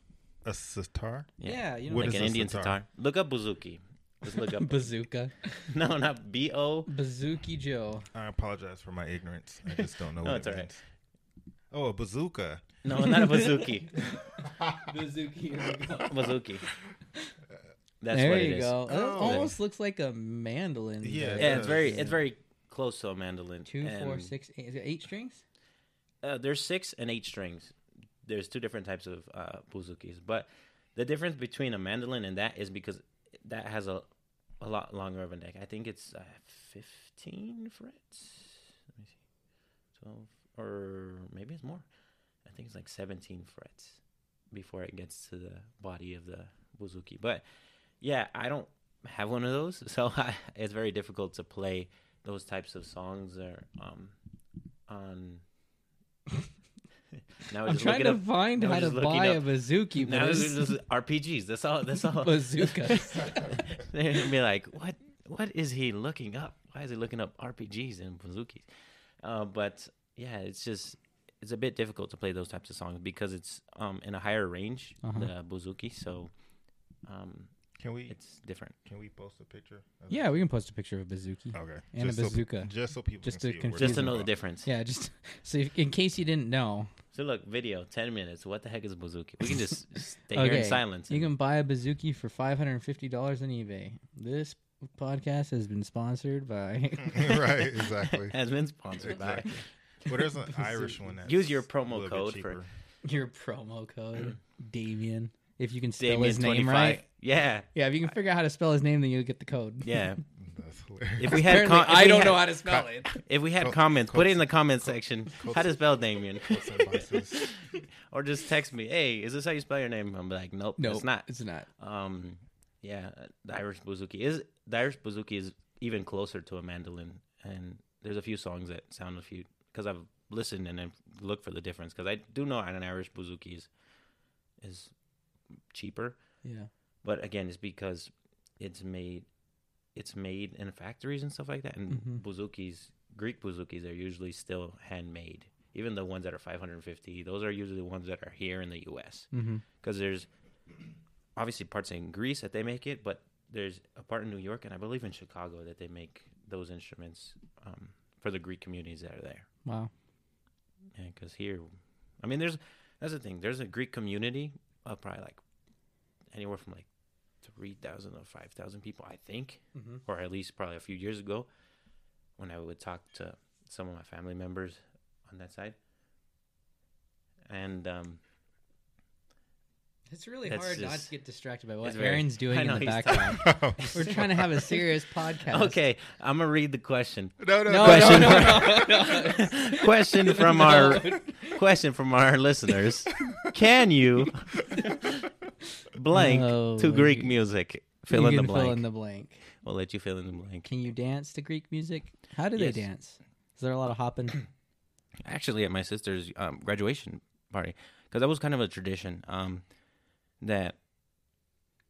A sitar? Yeah, you know, What like an Indian sitar? sitar. Look up bouzouki. Just look up. *laughs* bazooka, *laughs* no, not B O. bazooki Joe. I apologize for my ignorance. I just don't know *laughs* No, what it's it all right. Oh, a bazooka. No, not a bouzouki. bazooki. Bouzouki. That's there what it you is. go. It Oh. almost looks like a mandolin. Yeah, it Yeah, it's does. very it's very close to a mandolin. Two, and four, six, eight. Is it eight strings? Uh, there's six and eight strings. There's two different types of uh, bouzouki's, but the difference between a mandolin and that is because that has a a lot longer of a neck. I think it's uh, 15 frets. Let me see, 12 or maybe it's more. I think it's like 17 frets before it gets to the body of the bouzouki. But yeah, I don't have one of those, *laughs* so I, it's very difficult to play those types of songs or um on. Now we're I'm just trying to up find how to buy a up- bazooki, but now it's just *laughs* RPGs. That's all. That's all. bazooka. *laughs* They're gonna be like, what? What is he looking up? Why is he looking up RPGs and bazookies? Uh, but yeah, it's just it's a bit difficult to play those types of songs because it's um in a higher range, Uh-huh. the bouzouki. So um, Can we it's different. can we post a picture? of yeah, we can post a picture of a bazooki. Okay. And a Just so bazooka. just so people Just can to see it. confuse Just to know me. the difference. Yeah, just *laughs* so if, in case you didn't know, So look, video, ten minutes. What the heck is bouzouki? We can just *laughs* stay here in silence. you can buy a bazooki for five hundred and fifty dollars on eBay. This podcast has been sponsored by. *laughs* right, exactly. has been sponsored by. Exactly. Well, there's an Irish one that Use your promo code for- Your promo code, *clears throat* Damien. If you can spell Damien his name 25. right. Yeah, Yeah, if you can figure out how to spell his name, then you'll get the code. yeah. *laughs* That's hilarious. If we had, Apparently, com- if I we don't had- know how to spell co- it. *laughs* If we had Co- comments, put it in the coats- comment section. coats- How to spell Damien? Coats and boxes. *laughs* or just text me, hey, is this how you spell your name? I'm like, nope, No, it's not. It's not. Um, yeah, the Irish bouzouki is the Irish bouzouki is even closer to a mandolin, and there's a few songs that sound a few because I've listened and I've looked for the difference because I do know an Irish bouzouki is is cheaper, Yeah. but again, it's because it's made it's made in factories and stuff like that. And Mhm. bouzoukis, Greek bouzoukis, are usually still handmade. Even the ones that are 550, those are usually the ones that are here in the U.S. Mm-hmm. Because there's obviously parts in Greece that they make it, but there's a part in New York and I believe in Chicago that they make those instruments um, for the Greek communities that are there. Wow. Yeah, because here, I mean, there's that's the thing. There's a Greek community of probably like anywhere from like three thousand or five thousand people, I think, Mm-hmm. or at least probably a few years ago, when I would talk to some of my family members on that side, and um, It's really That's hard not to get distracted by what it's very- Aaron's doing I in the he's background. *laughs* We're trying to have a serious podcast. okay, I'm gonna read the question. no, no, No, Question. no, no, no, no. question *laughs* from our *laughs* question from our listeners: Can you blank Oh, to Greek you- music? Fill you in the blank. Fill in the blank. We'll let you fill in the blank. Can you dance to Greek music? How do Yes. they dance? Is there a lot of hopping? Actually, at my sister's um, graduation party, because that was kind of a tradition. Um, that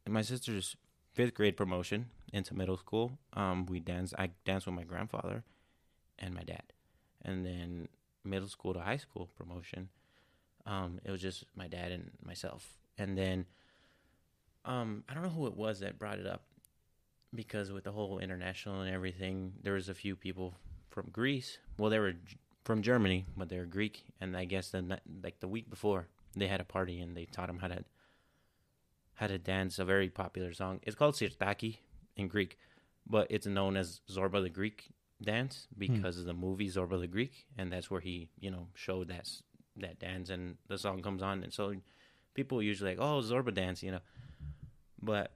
my sister's fifth grade promotion into middle school, um, we danced. I danced with my grandfather and my dad, and then middle school to high school promotion, um, it was just my dad and myself. And then, um, I don't know who it was that brought it up, because with the whole international and everything, there was a few people from Greece. Well, they were from Germany, but they were Greek. And I guess the like the week before, they had a party and they taught them how to how to dance a very popular song. It's called Sirtaki in Greek, but it's known as Zorba the Greek dance hmm. because of the movie Zorba the Greek, and that's where he you know showed that that dance and the song comes on, and so people usually like oh Zorba dance, you know, but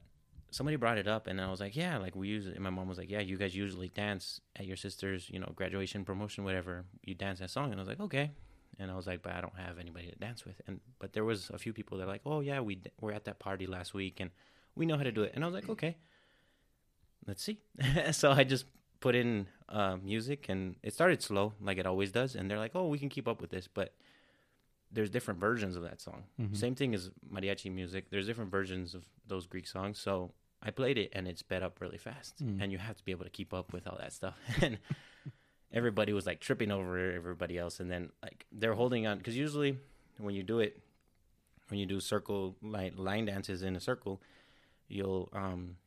somebody brought it up and I was like, yeah, like we use it. And my mom was like, yeah, you guys usually dance at your sister's, you know, graduation promotion, whatever. You dance that song, and I was like, okay. And I was like, but I don't have anybody to dance with. And but there was a few people that are like, oh yeah, we d- were at that party last week and we know how to do it. And I was like, okay, let's see. *laughs* so I just put in uh, music and it started slow, like it always does. And they're like, oh, we can keep up with this, but there's different versions of that song. Mhm. Same thing as mariachi music. There's different versions of those Greek songs. So I played it and it sped up really fast. Mm. And you have to be able to keep up with all that stuff. *laughs* and everybody was like tripping over everybody else. And then like they're holding on because usually when you do it, when you do circle like line dances in a circle, you'll um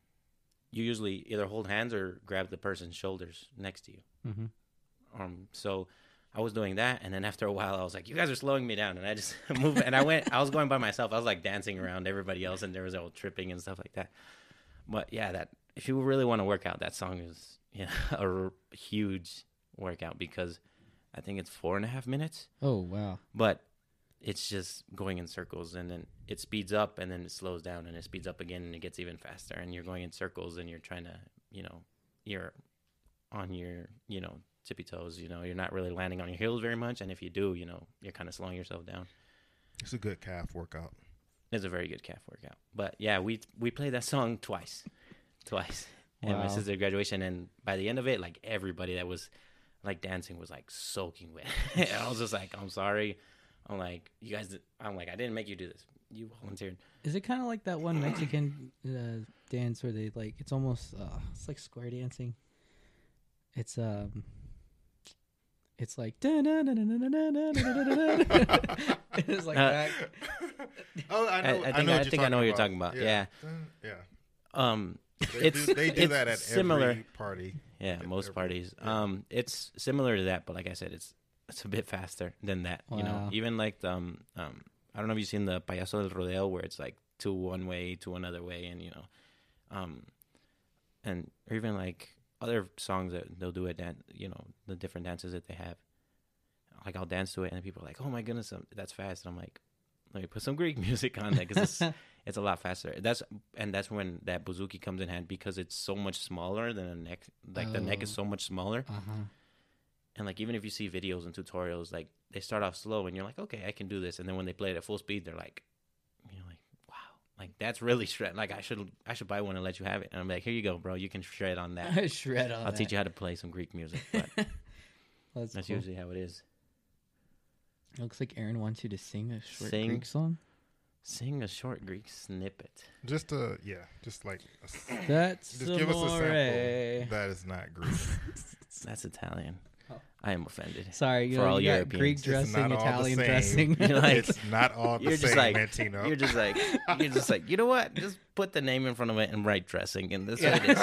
you usually either hold hands or grab the person's shoulders next to you. Mm-hmm. Um, so I was doing that, and then after a while, I was like, "You guys are slowing me down," and I just *laughs* moved. And I went. I was going by myself. I was like dancing around everybody else, and there was all tripping and stuff like that. But yeah, that if you really want to work out, that song is yeah *laughs* a r- huge workout because I think it's four and a half minutes, Oh wow. but it's just going in circles, and then it speeds up, and then it slows down, and it speeds up again, and it gets even faster, and you're going in circles, and you're trying to, you know, you're on your, you know, tippy toes. You know, you're not really landing on your heels very much, and if you do, you know, you're kind of slowing yourself down. It's a good calf workout. It's a very good calf workout. But yeah, we we played that song twice, twice at my Wow. sister's graduation, and by the end of it, like everybody that was like dancing was like soaking wet. *laughs* and I was just like, I'm sorry. I'm like, you guys. I'm like, I didn't make you do this. You volunteered. Is it kind of like that one Mexican uh, dance where they like? It's almost uh, it's like square dancing. It's um, it's like *laughs* it's like Uh, that. *laughs* Oh, I I- know. I I, think- know I think I know what you're talking about. Yeah. yeah. Um, They It's- do, they do it's that at similar. every party. yeah, At most every- parties. yeah. Um, it's similar to that, but like I said, it's it's a bit faster than that. You know, Wow. even like the, um um I don't know if you've seen the payaso del rodeo where it's like to one way to another way, and you know, um, and or even like other songs that they'll do at dan you know, the different dances that they have. Like I'll dance to it, and people are like, "Oh my goodness, um, that's fast!" And I'm like, "Let me put some Greek *laughs* music on that because it's it's a lot faster. That's and that's when that bouzouki comes in hand because it's so much smaller than a neck. Like the neck is Oh. so much smaller, Uh huh. and like even if you see videos and tutorials, like they start off slow, and you're like, okay, I can do this, and then when they play it at full speed, they're like, you're like, wow, like that's really shred. Like I should I should buy one and let you have it. And I'm like, here you go, bro. You can shred on that. *laughs* Shred on I'll that. teach you how to play some Greek music, but *laughs* That's, that's cool. usually how it is. It Looks like Aaron wants you to sing a short Sing? Greek song. Sing a short Greek snippet. Just uh, yeah, just like a s- That's just give us a sample that is not Greek. *laughs* That's Italian. Oh. I am offended. Sorry, you For know, all you Europeans. Greek dressing, not all the Italian same. dressing. *laughs* You're like- it's not all the You're just like Mantino. you're just like you're just like you know what? Just put the name in front of it and write dressing, and that's what it is.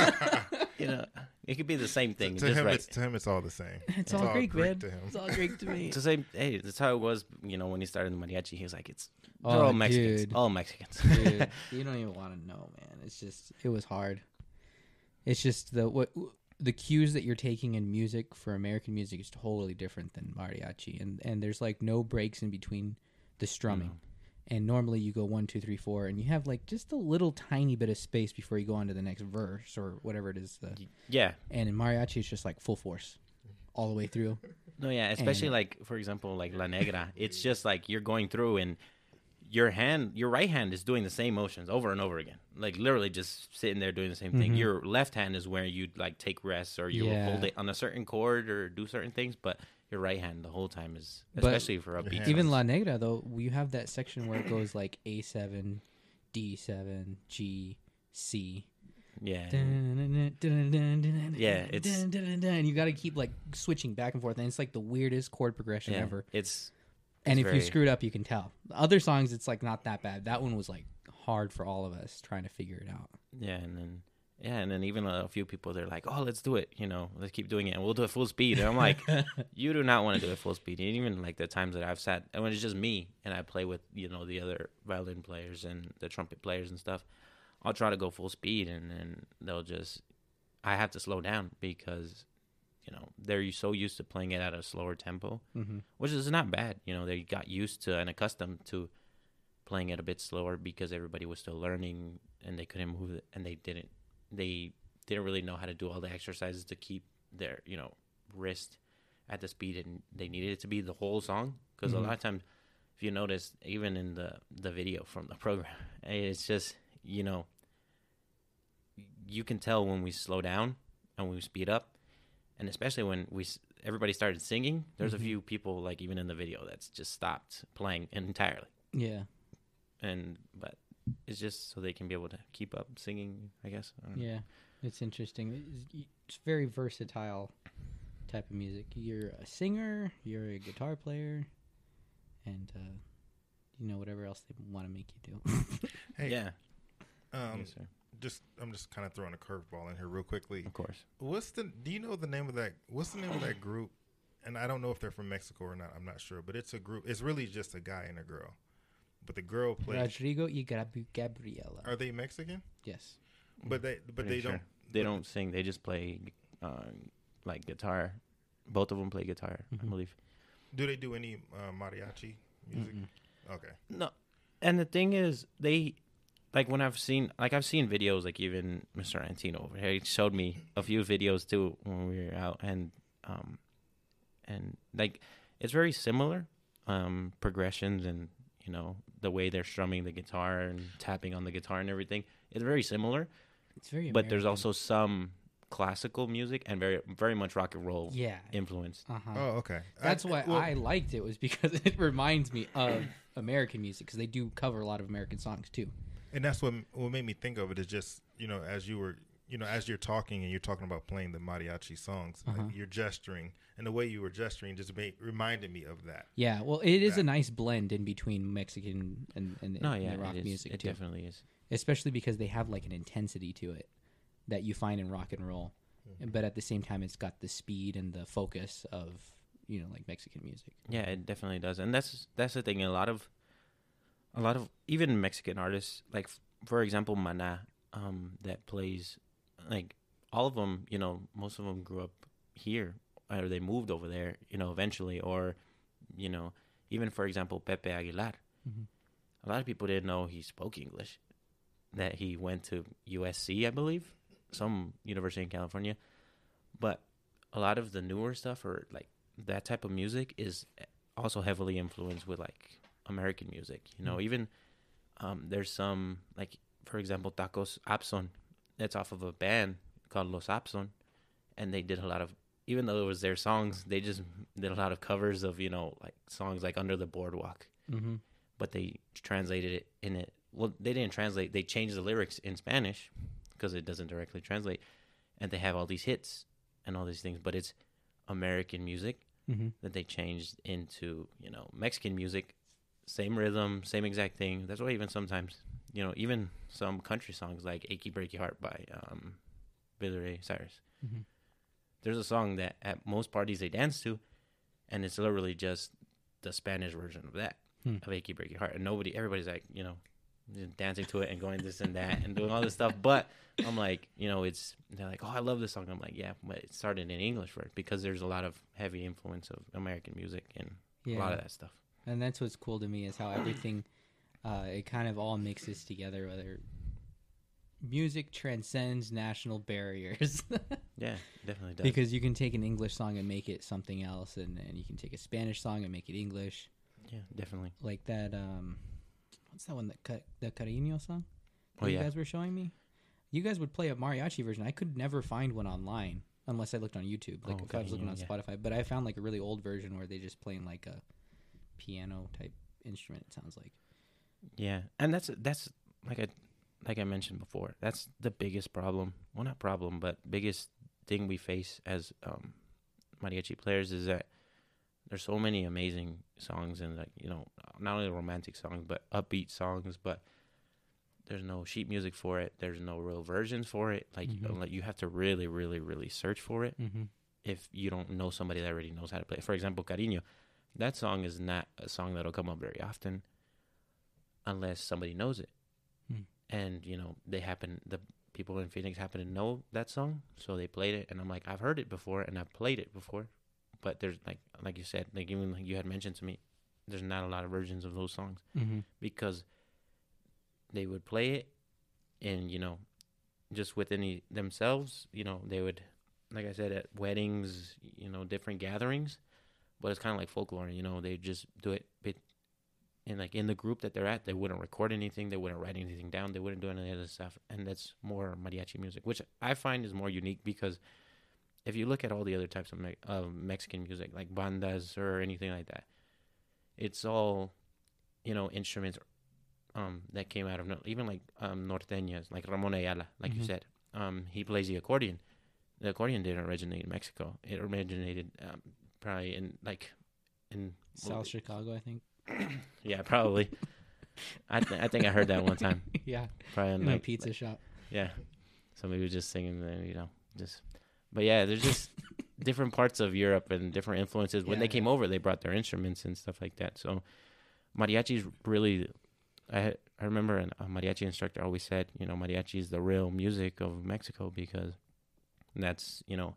*laughs* You know, it could be the same thing. to just him, right. it's to him, it's all the same. it's all Greek, man. to him. It's all Greek to me. It's the same. Hey, that's how it was. You know, when he started the mariachi, he was like, "It's Oh, all Mexicans, dude. all Mexicans." Dude, *laughs* you don't even want to know, man. It's just it was hard. It's just the what the cues that you're taking in music for American music is totally different than mariachi, and and there's like no breaks in between the strumming. And normally you go one, two, three, four, and you have like just a little tiny bit of space before you go on to the next verse or whatever it is. The, yeah, and in mariachi, it's just like full force, all the way through. no, yeah. Especially And- like, for example, like La Negra. It's *laughs* just like you're going through and your hand, your right hand is doing the same motions over and over again. Like literally just sitting there doing the same thing. Mhm. Your left hand is where you like take rests or you Yeah. hold it on a certain chord or do certain things, but your right hand the whole time is, But- especially for upbeat. hand- songs. Even La Negra though, you have that section where it goes like A seven, D seven, G, C. yeah, Yeah, it's- and you got to keep like switching back and forth, and it's like the weirdest chord progression yeah. ever. It's And if very- you screw it up, you can tell. The other songs, it's like not that bad. That one was like hard for all of us trying to figure it out. Yeah, and then yeah, and then even a few people they're like, "Oh, let's do it," you know, let's keep doing it, and we'll do it full speed. And I'm like, *laughs* you do not want to do it full speed. And even like the times that I've sat, and when it's just me and I play with you know the other violin players and the trumpet players and stuff, I'll try to go full speed, and then they'll just, I have to slow down because, you know, they're so used to playing it at a slower tempo, Mm-hmm. which is not bad. You know, they got used to and accustomed to playing it a bit slower because everybody was still learning and they couldn't move it and they didn't they didn't really know how to do all the exercises to keep their you know wrist at the speed and they needed it to be the whole song because Mhm. a lot of times if you notice even in the the video from the *laughs* program it's just you know you can tell when we slow down and we speed up and especially when we everybody started singing there's Mhm. a few people like even in the video that's just stopped playing *laughs* entirely Yeah, and but it's just so they can be able to keep up singing i guess I don't know. yeah, it's interesting. It's, it's very versatile type of music. You're a singer, you're a guitar player, and uh, you know whatever else they want to make you do. *laughs* Hey, yeah um, yes, sir. just I'm just kind of throwing a curveball in here real quickly. of course What's the? Do you know the name of that? What's the name of that group? And I don't know if they're from Mexico or not. I'm not sure, but it's a group. It's really just a guy and a girl, but the girl plays. Rodrigo y Gabriela. Are they Mexican? yes. But they, but Pretty they sure. don't. they but- don't sing they just play uh, like guitar both of them play guitar i Mhm. believe Do they do any uh, mariachi music? Mm-mm. Okay. no and the thing is they like when i've seen like i've seen videos like even mr antino over here he showed me a few videos too when we were out and um and like it's very similar um progressions and you know the way they're strumming the guitar and tapping on the guitar and everything it's very similar It's very. but there's also some classical music and very very much rock and roll yeah. influence Uh huh. Oh, okay. That's I, why well, I liked it was because *laughs* it reminds me of American music because they do cover a lot of American songs too. and that's what what made me think of it is just you know as you were you know as you're talking and you're talking about playing the mariachi songs, Uh-huh. you're gesturing, and the way you were gesturing just made, reminded me of that. Yeah, well, it is Yeah. a nice blend in between Mexican and, and, no and yeah the rock it is. music it too, definitely is especially because they have like an intensity to it that you find in rock and roll, but at the same time, it's got the speed and the focus of you know like Mexican music. yeah it definitely does and that's that's the thing a lot of a lot of even mexican artists like f- for example mana um that plays like all of them you know most of them grew up here or they moved over there you know eventually or you know even for example pepe aguilar Mhm. a lot of people didn't know he spoke english that he went to usc i believe some university in california but a lot of the newer stuff or like that type of music is also heavily influenced with like American music. You know, even um, there's some like for example Tacos Apson that's off of a band called Los Apson, and they did a lot of even though it was their songs, they just did a lot of covers of you know like songs like Under the Boardwalk. Mm-hmm. but they translated it in it. Well, they didn't translate. They changed the lyrics in Spanish because it doesn't directly translate, and they have all these hits and all these things. But it's American music Mm-hmm. that they changed into you know Mexican music, same rhythm, same exact thing. That's why even sometimes you know even some country songs like "Achy Breaky Heart" by um, Billy Ray Cyrus. Mhm. There's a song that at most parties they dance to, and it's literally just the Spanish version of that Hmm. of "Achy Breaky Heart," and nobody, everybody's like you know dancing to it and going this and that and doing all this stuff. But I'm like, you know, it's they're like, oh, I love this song. I'm like, yeah, but it started in English first because there's a lot of heavy influence of American music and Yeah. a lot of that stuff. And that's what's cool to me is how everything, uh, it kind of all mixes together. Whether music transcends national barriers, *laughs* Yeah, definitely does. because you can take an English song and make it something else, and, and you can take a Spanish song and make it English. yeah, definitely. Like that, um, what's that one that cut the Cariño song? that Oh you yeah, guys were showing me. You guys would play a mariachi version. I could never find one online unless I looked on YouTube. Like Oh, if I was looking on yeah. Spotify, but I found like a really old version where they just playing like a piano type instrument. It sounds like. Yeah, and that's that's like I like I mentioned before. That's the biggest problem. Well, not problem, but biggest thing we face as um, mariachi players is that there's so many amazing songs and like you know not only romantic songs but upbeat songs, but there's no sheet music for it. There's no real versions for it. Like Mhm. like you have to really, really, really search for it. Mm-hmm. if you don't know somebody that already knows how to play. For example, Cariño, that song is not a song that'll come up very often unless somebody knows it. Hmm. And, you know, they happen, the people in Phoenix happen to know that song, so they played it. And I'm like, I've heard it before and I've played it before. But there's, like, like you said, like even like you had mentioned to me, there's not a lot of versions of those songs Mm-hmm. because they would play it and you know just within the, themselves you know they would like i said at weddings you know different gatherings but it's kind of like folklore you know they just do it bit and like in the group that they're at they wouldn't record anything they wouldn't write anything down they wouldn't do any other stuff and that's more mariachi music which i find is more unique because if you look at all the other types of me- mexican music like bandas or anything like that it's all you know instruments um, that came out of no- even like um, norteñas, like Ramon Ayala, like you Mhm. said. Um, he plays the accordion. The accordion didn't originate in Mexico. It originated um, probably in like in South Chicago, I think. *clears throat* yeah, probably. I th- I think I heard that one time. *laughs* yeah, Probably in in a like pizza shop. yeah, somebody was just singing, uh, you know, just. But yeah, there's just *laughs* different parts of Europe and different influences. When Yeah, they came over, they brought their instruments and stuff like that. So, mariachi's really. I I remember an, a mariachi instructor always said, you know, mariachi is the real music of Mexico because that's you know,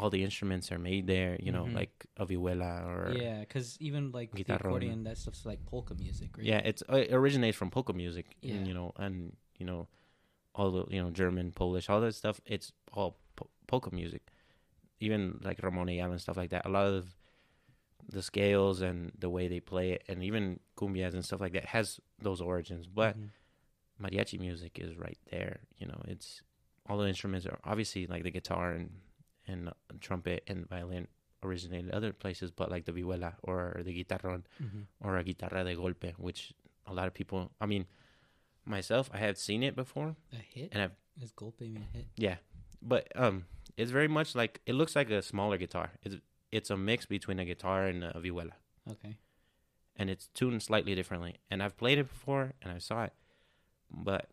all the instruments are made there. You know, Mhm. like a vihuela or Yeah, because even like the Guitarrón. accordion, that stuff's like polka music, right? Yeah, it's it originates from polka music. Yeah. And, you know, and you know, all the you know German, Polish, all that stuff. It's all po- polka music. Even like Ramon Ayala and stuff like that. A lot of the scales and the way they play it, and even cumbias and stuff like that has those origins. But Mhm. mariachi music is right there. You know, it's all the instruments are obviously like the guitar and and trumpet and violin originated other places, but like the vihuela or the guitarrón Mhm. or a guitarra de golpe, which a lot of people. I mean, myself, I have seen it before, a hit and I've is Golpe mean a hit? yeah, but um, it's very much like it looks like a smaller guitar. It's it's a mix between a guitar and a vihuela, Okay. and it's tuned slightly differently. And I've played it before, and I saw it, but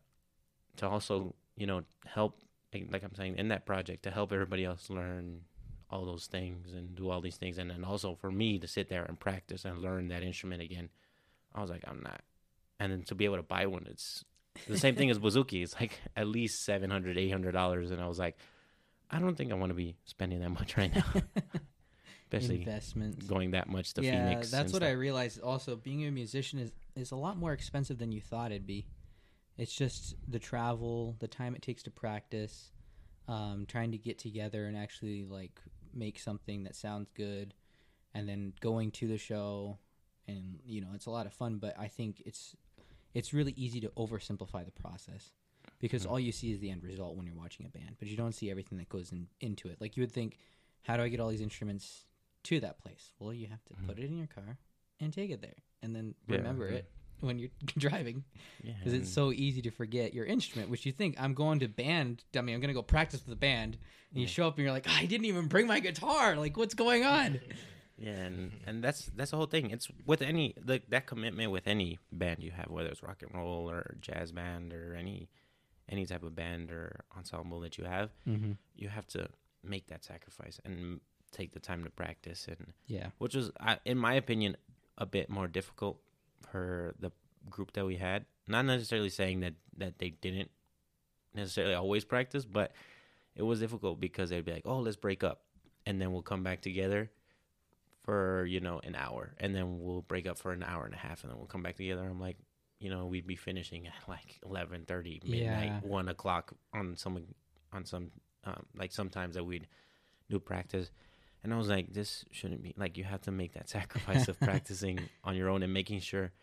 to also you know help, like I'm saying, in that project to help everybody else learn all those things and do all these things, and then also for me to sit there and practice and learn that instrument again. I was like, I'm not. And then to be able to buy one, it's the same thing as Bouzouki. It's like *laughs* at least $700, $800. And I was like, I don't think I want to be spending that much right now. *laughs* Especially Investments. going that much to yeah, Phoenix. that's what I realized. Also, being a musician is is a lot more expensive than you thought it'd be. It's just the travel, the time it takes to practice, um, trying to get together and actually like make something that sounds good, and then going to the show, and you know it's a lot of fun. But I think it's it's really easy to oversimplify the process because Mhm. all you see is the end result when you're watching a band, but you don't see everything that goes in, into it. Like you would think, how do I get all these instruments to that place? Well, you have to Mhm. put it in your car, and take it there, and then Yeah. remember it when you're *laughs* driving Yeah, because it's so easy to forget your instrument, which you think I'm going to band. I mean, I'm going to go practice with the band, and you show up and you're like, I didn't even bring my guitar. Like, what's going on? *laughs* Yeah, and and that's that's the whole thing. It's with any the, that commitment with any band you have, whether it's rock and roll or jazz band or any any type of band or ensemble that you have, mm-hmm. you have to make that sacrifice and take the time to practice and Yeah. which was I- in my opinion a bit more difficult for the group that we had. Not necessarily saying that that they didn't necessarily always practice but it was difficult because they'd be like oh let's break up. And then we'll come back together for you know an hour. And then we'll break up for an hour and a half and then we'll come back together. I'm like you know we'd be finishing at like 11.30 midnight Yeah. 1 o'clock on some on some um, like sometimes that we'd do practice and I was like, this shouldn't be like you have to make that *laughs* sacrifice of practicing on your own and making sure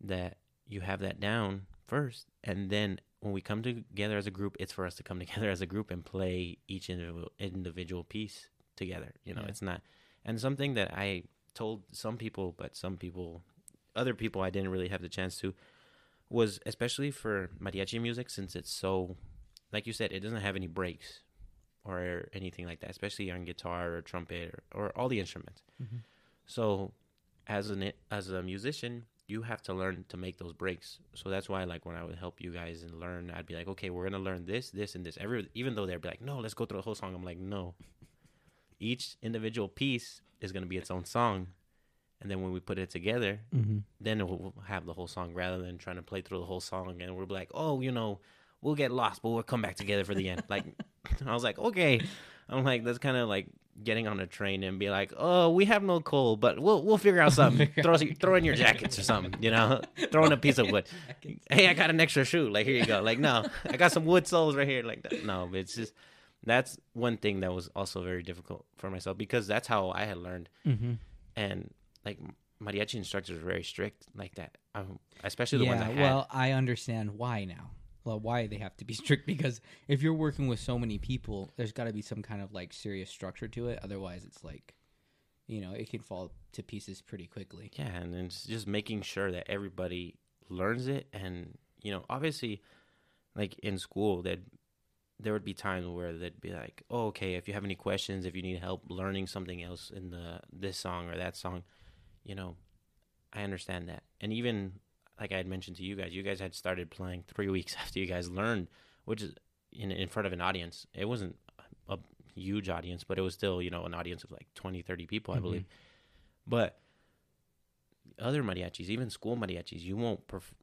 that you have that down first. And then when we come together as a group, it's for us to come *laughs* together as a group and play each individual individual piece together. You know, Yeah. it's not and something that I told some people, but some people other people I didn't really have the chance to was especially for mariachi music since it's so like you said, it doesn't have any breaks or anything like that, especially on guitar or trumpet or, or all the instruments. Mhm. So, as an as a musician, you have to learn to make those breaks. So that's why, like, when I would help you guys and learn, I'd be like, okay, we're gonna learn this, this, and this. Every even though they'd be like, no, let's go through the whole song. I'm like, no. Each individual piece is gonna be its own song, and then when we put it together, Mm-hmm. then we'll have the whole song rather than trying to play through the whole song and we'll be like, oh, you know, we'll get lost, but we'll come back together for the end. Like, *laughs* I was like, okay. I'm like, that's kind of like getting on a train and be like, oh, we have no coal, but we'll we'll figure out something. *laughs* throw throw in your jackets or something, you know, throw in a piece of wood. *laughs* Hey, I got an extra shoe. Like, here you go. Like, no, I got some wood soles right here. Like, that. no, but it's just that's one thing that was also very difficult for myself because that's how I had learned Mm-hmm. and like mariachi instructors are very strict like that um, especially the yeah, ones I had. well, I understand why now. Well, why they have to be *laughs* strict because if you're working with so many people, there's got to be some kind of like serious structure to it. Otherwise, it's like, you know, it can fall to pieces pretty quickly. yeah and it's just making sure that everybody learns it and you know obviously like in school that there would be times where they'd be like oh okay if you have any questions if you need help learning something else in the this song or that song you know i understand that and even like i had mentioned to you guys you guys had started playing three *laughs* weeks after you guys learned which is in, in front of an audience it wasn't a huge audience but it was still you know an audience of like 20 30 people i Mhm. believe but other mariachis even school mariachis you won't perf-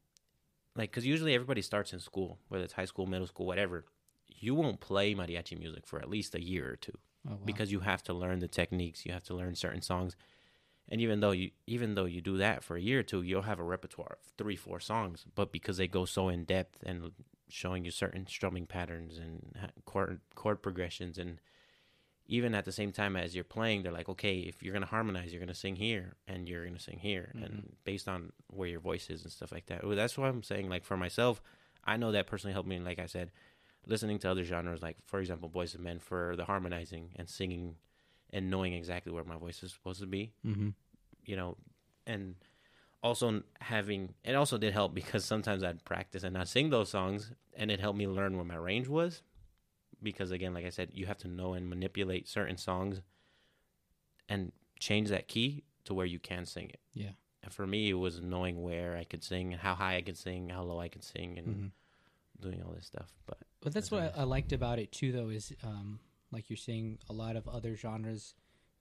like because usually everybody starts in school whether it's high school middle school whatever you won't play mariachi music for at least a year or two Oh, wow. because you have to learn the techniques you have to learn certain songs and even though you even though you do that for a year or two you'll have a repertoire of three four songs. But because they go so in depth and showing you certain strumming patterns and chord chord progressions and even at the same time as you're playing they're like okay if you're going to harmonize you're going to sing here and you're going to sing here. And mm-hmm. based on where your voice is and stuff like that. Well, that's what i'm saying like for myself i know that personally helped me like i said listening to other genres like for example Boyz II Men for the harmonizing and singing and knowing exactly where my voice is supposed to be mm-hmm. you know and also having it also did help because sometimes i'd practice and not sing those songs and it helped me learn where my range was because again like i said you have to know and manipulate certain songs and change that key to where you can sing it Yeah. and for me it was knowing where i could sing how high i could sing how low i could sing and Mhm. doing all this stuff but But that's That's what. I, I liked about it too, though, is um, like you're saying, a lot of other genres,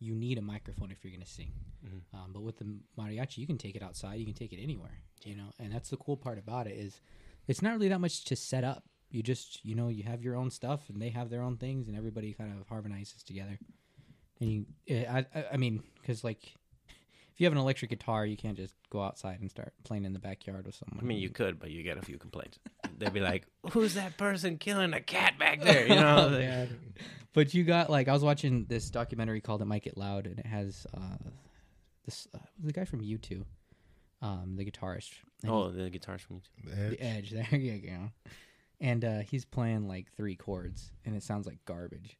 you need a microphone if you're going to sing. Mhm. Um, but with the mariachi, you can take it outside, you can take it anywhere, you know. And that's the cool part about it is, it's not really that much to set up. You just, you know, you have your own stuff, and they have their own things, and everybody kind of harmonizes together. And you, eh, I, I, I mean, because like, if you have an electric guitar, you can't just go outside and start playing in the backyard with someone. I mean, you could, but you get a few complaints. *laughs* They'd be like, "Who's that person killing a cat back there?" You know. *laughs* Oh, man. But you got like I was watching this documentary called "It Might Get Loud" and it has uh, this uh, the guy from U2, um, the guitarist. Oh, the guitarist from U2. The Edge. the Edge. *laughs* There you go. And uh, he's playing like three chords, and it sounds like garbage.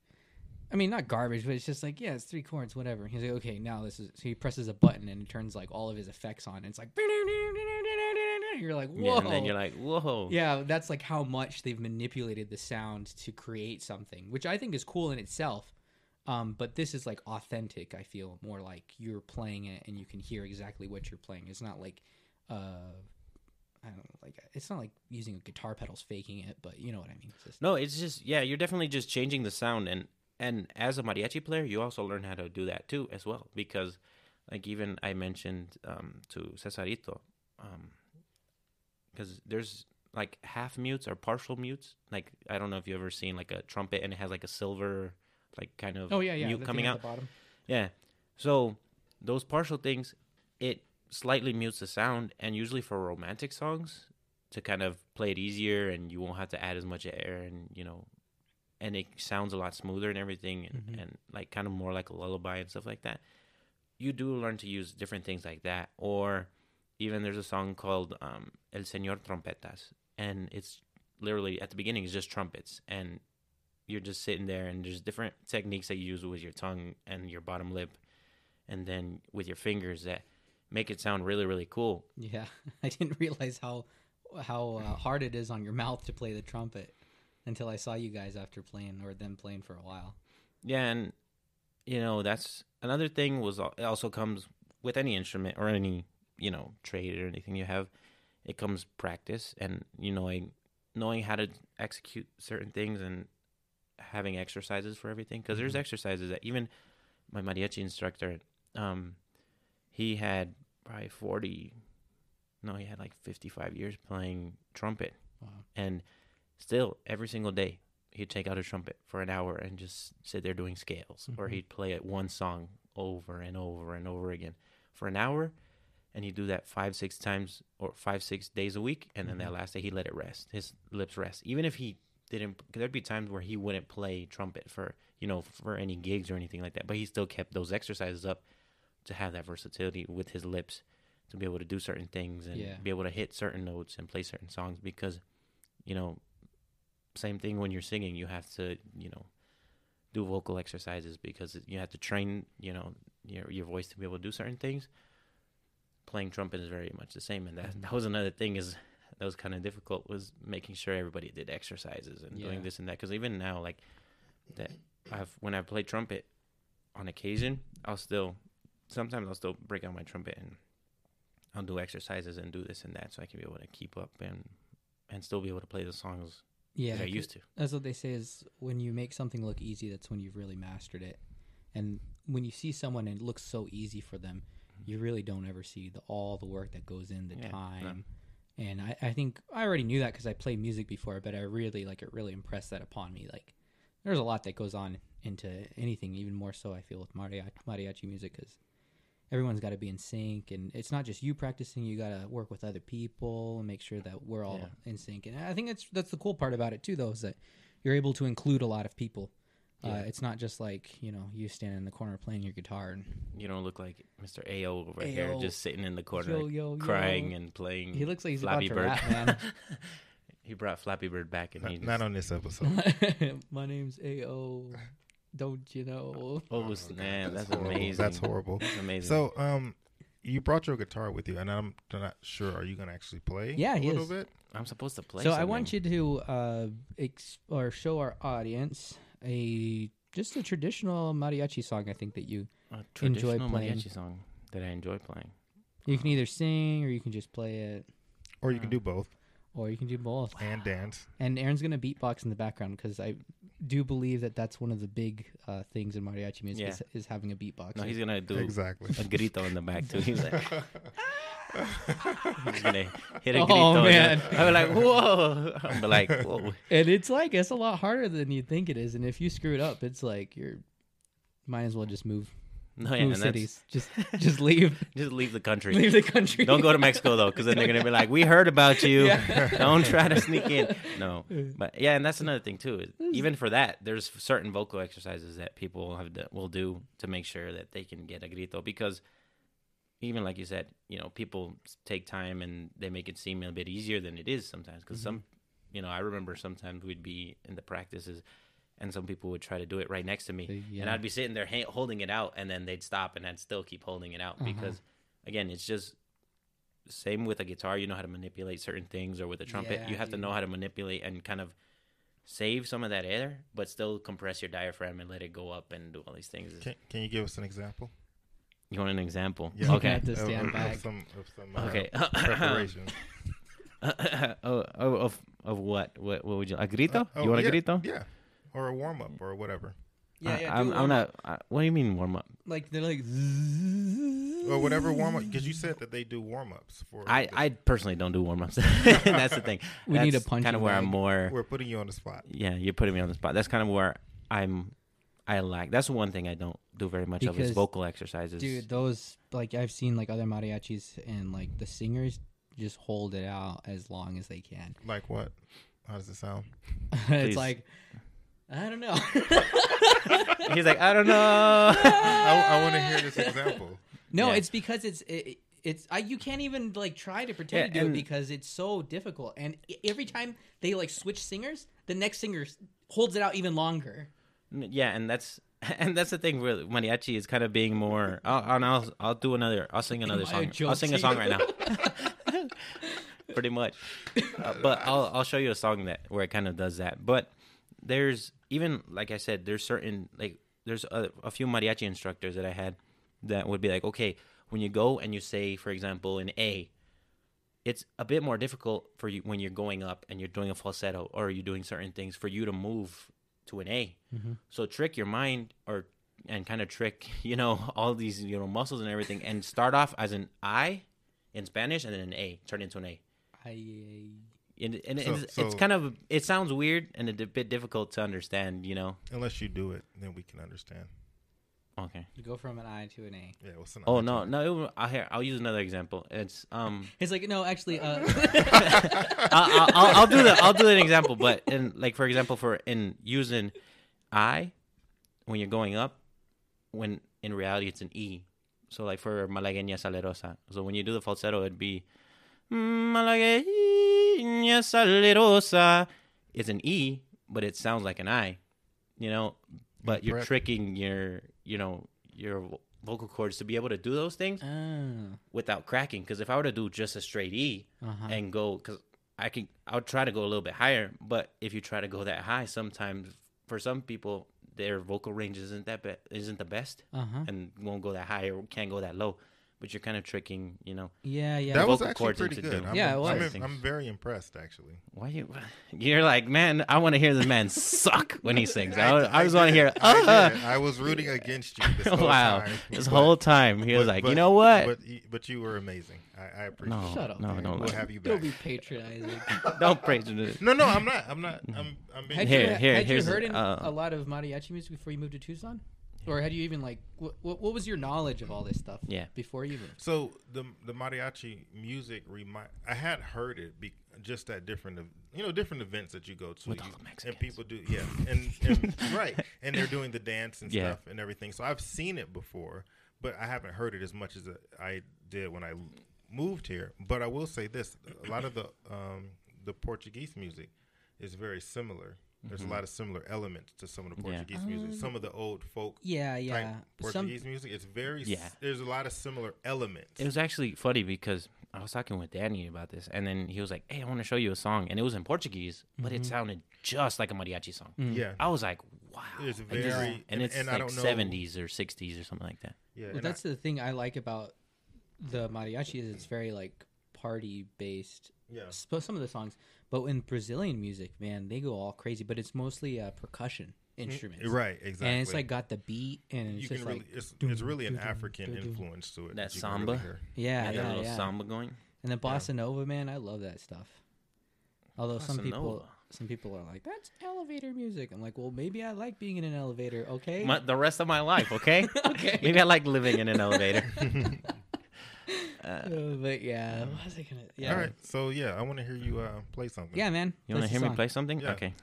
I mean, not garbage, but it's just like, yeah, it's three chords, whatever. He's like, okay, now this is. So he presses a button and it turns like all of his effects on. And it's like, *laughs* you're like, whoa. Yeah, and then you're like, whoa. Yeah, that's like how much they've manipulated the sound to create something, which I think is cool in itself. Um, but this is like authentic. I feel more like you're playing it and you can hear exactly what you're playing. It's not like, uh, I don't know, like it's not like using a guitar pedals faking it, but you know what I mean. It's just, No, it's just yeah, you're definitely just changing the sound and and as a mariachi player, you also learn how to do that too as well because like even I mentioned um, to Cesarito um, because there's like half mutes or partial mutes. Like I don't know if you ever seen like a trumpet and it has like a silver like kind of oh yeah, yeah, mute coming out. the bottom. Yeah. So those partial things, it slightly mutes the sound, and usually for romantic songs, to kind of play it easier, and you won't have to add as much air, and you know, and it sounds a lot smoother and everything, and, Mhm. and like kind of more like a lullaby and stuff like that. You do learn to use different things like that, or even there's a song called um, El Señor Trompetas, and it's literally at the beginning it's just trumpets, and you're just sitting there and there's different techniques that you use with your tongue and your bottom lip and then with your fingers that make it sound really really cool Yeah, *laughs* I didn't realize how how uh, hard it is on your mouth to play the trumpet until I saw you guys after playing or them playing for a while. yeah and you know that's another thing was it also comes with any instrument or any you know trade or anything you have it comes practice and you know like knowing how to execute certain things and having exercises for everything because there's Mhm. exercises that even my mariachi instructor um he had probably 40 no he had like 55 years playing trumpet Wow. and still every single day he'd take out a trumpet for an hour and just sit there doing scales or Mhm. he'd play it one song over and over and over again for an hour and he'd do that five six times or five six days a week and then that Mhm. last day he let it rest his lips rest even if he didn't there'd be times where he wouldn't play trumpet for you know for any gigs or anything like that but he still kept those exercises up to have that versatility with his lips to be able to do certain things and Yeah. be able to hit certain notes and play certain songs because you know same thing when you're singing you have to you know do vocal exercises because you have to train you know your your voice to be able to do certain things playing trumpet is very much the same and that Mhm. that was another thing is that was kind of difficult was making sure everybody did exercises and Yeah. doing this and that because even now like that I've when I play trumpet on occasion I'll still sometimes I'll still break out my trumpet and I'll do exercises and do this and that so I can be able to keep up and and still be able to play the songs Yeah, I used to. That's what they say is when you make something look easy, that's when you've really mastered it. And when you see someone and it looks so easy for them, you really don't ever see the all the work that goes in, the Mm-hmm. Yeah, no. time. And I, I think I already knew that because I played music before, but I really like it really impressed that upon me. Like there's a lot that goes on into anything, even more so I feel with mariachi, mariachi music because everyone's got to be in sync, and it's not just you practicing. You got to work with other people and make sure that we're all Yeah. in sync. And I think that's that's the cool part about it too, though, is that you're able to include a lot of people. Uh, it's not just like you know you stand in the corner playing your guitar and You don't look like Mr. Ao over here just sitting in the corner yo yo crying yo. and playing. He looks like he's Flappy about to Bird. rap, man. *laughs* he brought Flappy Bird back and he Not, just, not on this episode. *laughs* My name's Ao. *laughs* Don't you know? Oh snap! That's, horrible. amazing. That's horrible. That's amazing. So, um, you brought your guitar with you, and I'm not sure. Are you gonna actually play? Yeah, a little is. bit. I'm supposed to play. so I want you to uh, ex- or show our audience a just a traditional mariachi song. I think that you a enjoy traditional playing. mariachi song that I enjoy playing. you can either sing or you can just play it, Or you can do both or you can do both. and dance. And Aaron's gonna beatbox in the background because I do believe that that's one of the big uh, things in mariachi music Yeah. is, is having a beatbox. No, he's gonna do Exactly. a grito in the back too. He's like, he's gonna hit a Oh, grito. man. *laughs* I'm like, whoa! I'm like, whoa. and it's like it's a lot harder than you think it is. And if you screw it up, it's like you're might as well just move No, yeah, move and that's, cities. Just just leave *laughs* just leave the country. leave the country. Don't go to Mexico though, because then they're gonna be like, "We heard about you. Yeah. *laughs* Don't try to sneak in." No, *laughs* but yeah, and that's another thing too. Even for that, there's certain vocal exercises that people have to, will do to make sure that they can get a grito. Because even like you said, you know, people take time and they make it seem a bit easier than it is sometimes. Because mm-hmm. some, you know, I remember sometimes we'd be in the practices, and some people would try to do it right next to me, and I'd be sitting there ha- holding it out, and then they'd stop, and I'd still keep holding it out Uh-huh. because, again, it's just same with a guitar. You know how to manipulate certain things, or with a trumpet, Yeah, you have to know how to manipulate and kind of save some of that air, but still compress your diaphragm and let it go up and do all these things. Can, can you give us an example? You want an example? Yeah. You Okay. have to Of- stand of, back. Of some, of some uh, Okay. *laughs* preparation. *laughs* oh, oh, of of what? What what would you a grito? Uh, oh, you want yeah, a grito? Yeah, or a warm up or whatever, Yeah, I, yeah. I'm, I'm not. I, what do you mean warm up? like they're like or whatever warm up. Because you said that they do warm ups for. I, the- I personally don't do warm ups. *laughs* That's the thing. *laughs* We need a punch. punching kind of where I'm more. we're putting you on the spot. Yeah, you're putting me on the spot. That's kind of where I'm. I lack. That's one thing I don't do very much of is vocal exercises. dude those like i've seen like other mariachis and like the singers just hold it out as long as they can Like what? How does it sound? *laughs* it's like i don't know *laughs* He's like, I don't know. I, I want to hear this example. *laughs* no Yeah. it's because it's it, it's I, you can't even like try to pretend Yeah, to do it because it's so difficult and every time they like switch singers the next singer s- holds it out even longer yeah, and that's *laughs* and that's the thing where mariachi is kind of being more. I'll I'll, I'll, I'll do another. I'll sing another Am I a song. I'll sing a song you? right now. Pretty much, Uh, but I'll I'll show you a song that where it kind of does that. But there's even like I said, there's certain like there's a, a few mariachi instructors that I had that would be like, okay, when you go and you say, for example, an A, it's a bit more difficult for you when you're going up and you're doing a falsetto or you're doing certain things for you to move to an A. So trick your mind or and kind of trick, *laughs* you know, all these, you know, muscles and everything and start off as an I in Spanish and then an A, turn into an A. I, And, and So- it's, it's so- kind of it sounds weird and a bit difficult to understand, you know. Unless you do it, then we can understand. Okay. you go from an i to an a Yeah. What's an Oh eye no, to no. It, I'll, here, I'll use another example. It's um, *laughs* it's like no actually uh *laughs* I'll, I'll, I'll, I'll do the I'll do an example, but in like for example, for in using I when you're going up, when in reality it's an E. So like for malagueña salerosa. So when you do the falsetto, it'd be malagueña salerosa. It's an E, but it sounds like an I. You know, but you're tricking your you know your vocal cords to be able to do those things oh, without cracking. Because if I were to do just a straight E uh-huh. and go, because I can, I'll try to go a little bit higher. But if you try to go that high, sometimes for some people their vocal range isn't that be- isn't the best, uh-huh and won't go that high or can't go that low. But you're kind of tricking, you know. yeah yeah that was vocal actually cords pretty into good. I'm, Yeah, it I'm, was. I'm very impressed, actually. Why you? *laughs* You're like, man, I want to hear the man suck when he sings. *laughs* I, I, I just want to did. hear. I, "Ah." I was rooting against you this *laughs* whole wow, time. this but- whole time he was but- like, but- you know what? But, but you were amazing. I, I appreciate no, it. Shut up, no, man. don't, We'll lie. have you back. don't be patronizing don't praise it. No, no, I'm not. I'm not. I'm. I'm being Had Here, you, here, had here's you heard in uh, a lot of mariachi music before you moved to Tucson, or had you even like what, what, what was your knowledge of all this stuff? Yeah. before you moved. So the the mariachi music remind I had heard it be, just at different you know different events that you go to With you, all the Mexicans. and people do yeah and, and *laughs* right and they're doing the dance and Yeah. stuff and everything. So I've seen it before, but I haven't heard it as much as I did when I moved here. But I will say this: a lot of the um, the Portuguese music is very similar. There's a lot of similar elements to some of the Mm-hmm. Yeah. Portuguese music. Some of the old folk Yeah, type yeah. Some Portuguese music. It's very Yeah. There's a lot of similar elements. It was actually funny because I was talking with Danny about this, and then he was like, "Hey, I want to show you a song," and it was in Portuguese, but Mm-hmm. it sounded just like a mariachi song. yeah. I was like, "Wow!" It's Like, this is- very- and, and- it's and I like don't know- seventies or sixties or something like that. Yeah, Well, and that's the thing I like about the mariachi is it's very like party based. Yeah. Sp- Some of the songs, but in Brazilian music, man, they go all crazy. But it's mostly uh, percussion instruments, Right, exactly. And it's like got the beat, and it's you just can really, like it's, it's really an dum, African dum, dum. influence to it. That you can samba? really hear. yeah, yeah, that little yeah. samba going. And the bossa nova, man, I love that stuff. Although some people, nova. some people are like, "That's elevator music." I'm like, "Well, maybe I like being in an elevator." Okay. My, the rest of my life, okay? *laughs* Okay. Maybe I like living in an elevator. *laughs* *laughs* uh, Uh, but yeah, what was I gonna? Yeah. All right, so yeah, I want to hear you uh, play something. Yeah, man. you want to hear the me song. play something? Yeah. Okay,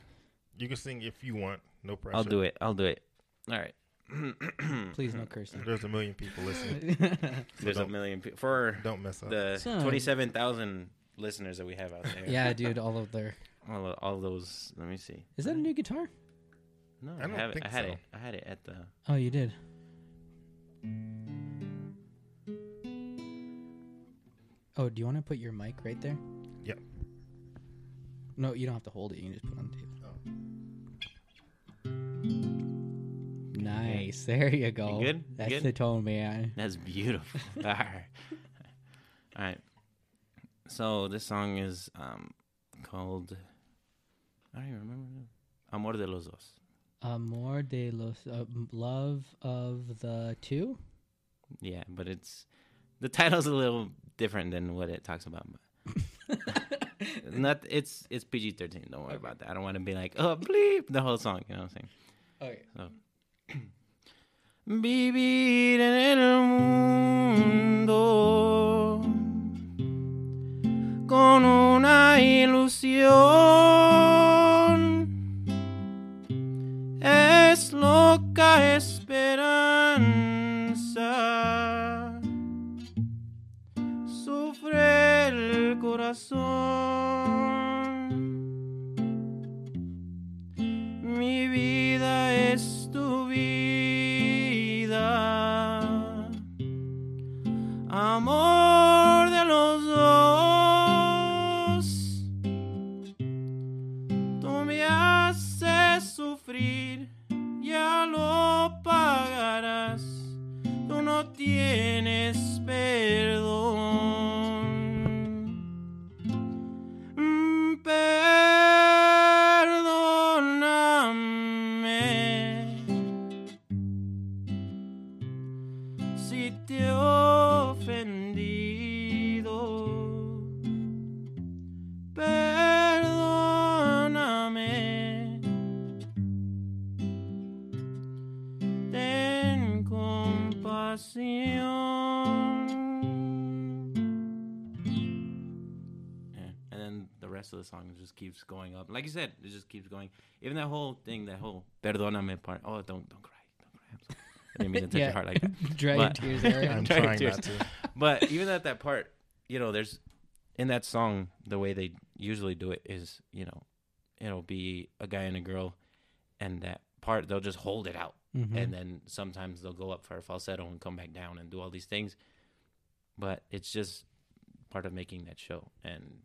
you can sing if you want. No pressure. I'll do it. I'll do it. All right. *clears throat* Please no cursing. There's a million people listening. *laughs* *laughs* There's a million people for Don't mess up. the Son. twenty-seven thousand listeners that we have out there. yeah, dude. All of their. *laughs* all, of- all those. Let me see. Is that a new guitar? No, I I, don't have it. think I had so. it. I had it at the. Oh, you did. Oh, do you want to put your mic right there? Yep. No, you don't have to hold it. You can just put it on the table. Nice. There you go. good? That's good? the tone, man. That's beautiful. *laughs* All right. All right. So this song is um called. I don't even remember. Amor de los dos. Amor de los uh, love of the two. Yeah, but it's the title's a little different than what it talks about. But *laughs* not it's it's PG thirteen. Don't worry about that. I don't want to be like oh bleep the whole song. You know what I'm saying? Okay. So. Vivir en el mundo con una ilusión es loca esperanza corazón keeps going up. Like you said, it just keeps going. Even that whole thing, that whole perdóname part. Oh, don't don't cry, don't cry. I'm sorry. I didn't mean to *laughs* touch your heart like that. *laughs* Dry But- your tears, Eric. I'm *laughs* trying tears. not to. But even at that part, you know, there's in that song the way they usually do it is, you know, it'll be a guy and a girl, and that part they'll just hold it out, Mhm. and then sometimes they'll go up for a falsetto and come back down and do all these things. But it's just part of making that show, and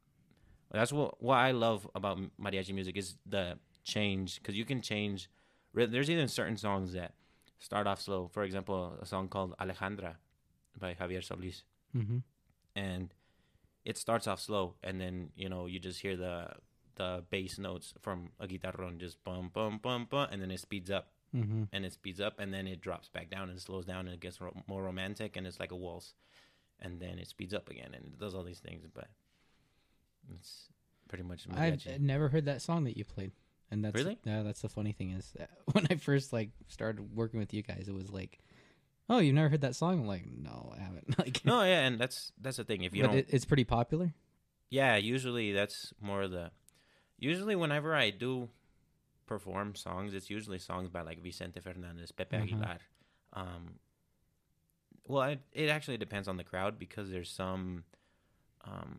that's what what I love about mariachi music is the change because you can change. There's even certain songs that start off slow. For example, a song called Alejandra by Javier Solis, Mhm. and it starts off slow, and then you know you just hear the the bass notes from a guitarron just bum bum bum bum, and then it speeds up Mhm. and it speeds up and then it drops back down and slows down and it gets ro- more romantic and it's like a waltz and then it speeds up again and it does all these things but it's pretty much I've mariachi. never heard that song that you played, and that's Really? Yeah, that's the funny thing is that *laughs* when I first like started working with you guys, it was like, oh, you've never heard that song? I'm like, no, I haven't. *laughs* Like, no yeah and that's that's the thing if you but don't it, it's pretty popular. yeah usually that's more the usually whenever i do perform songs it's usually songs by like vicente fernandez pepe Mhm. aguilar um well it, it actually depends on the crowd because there's some um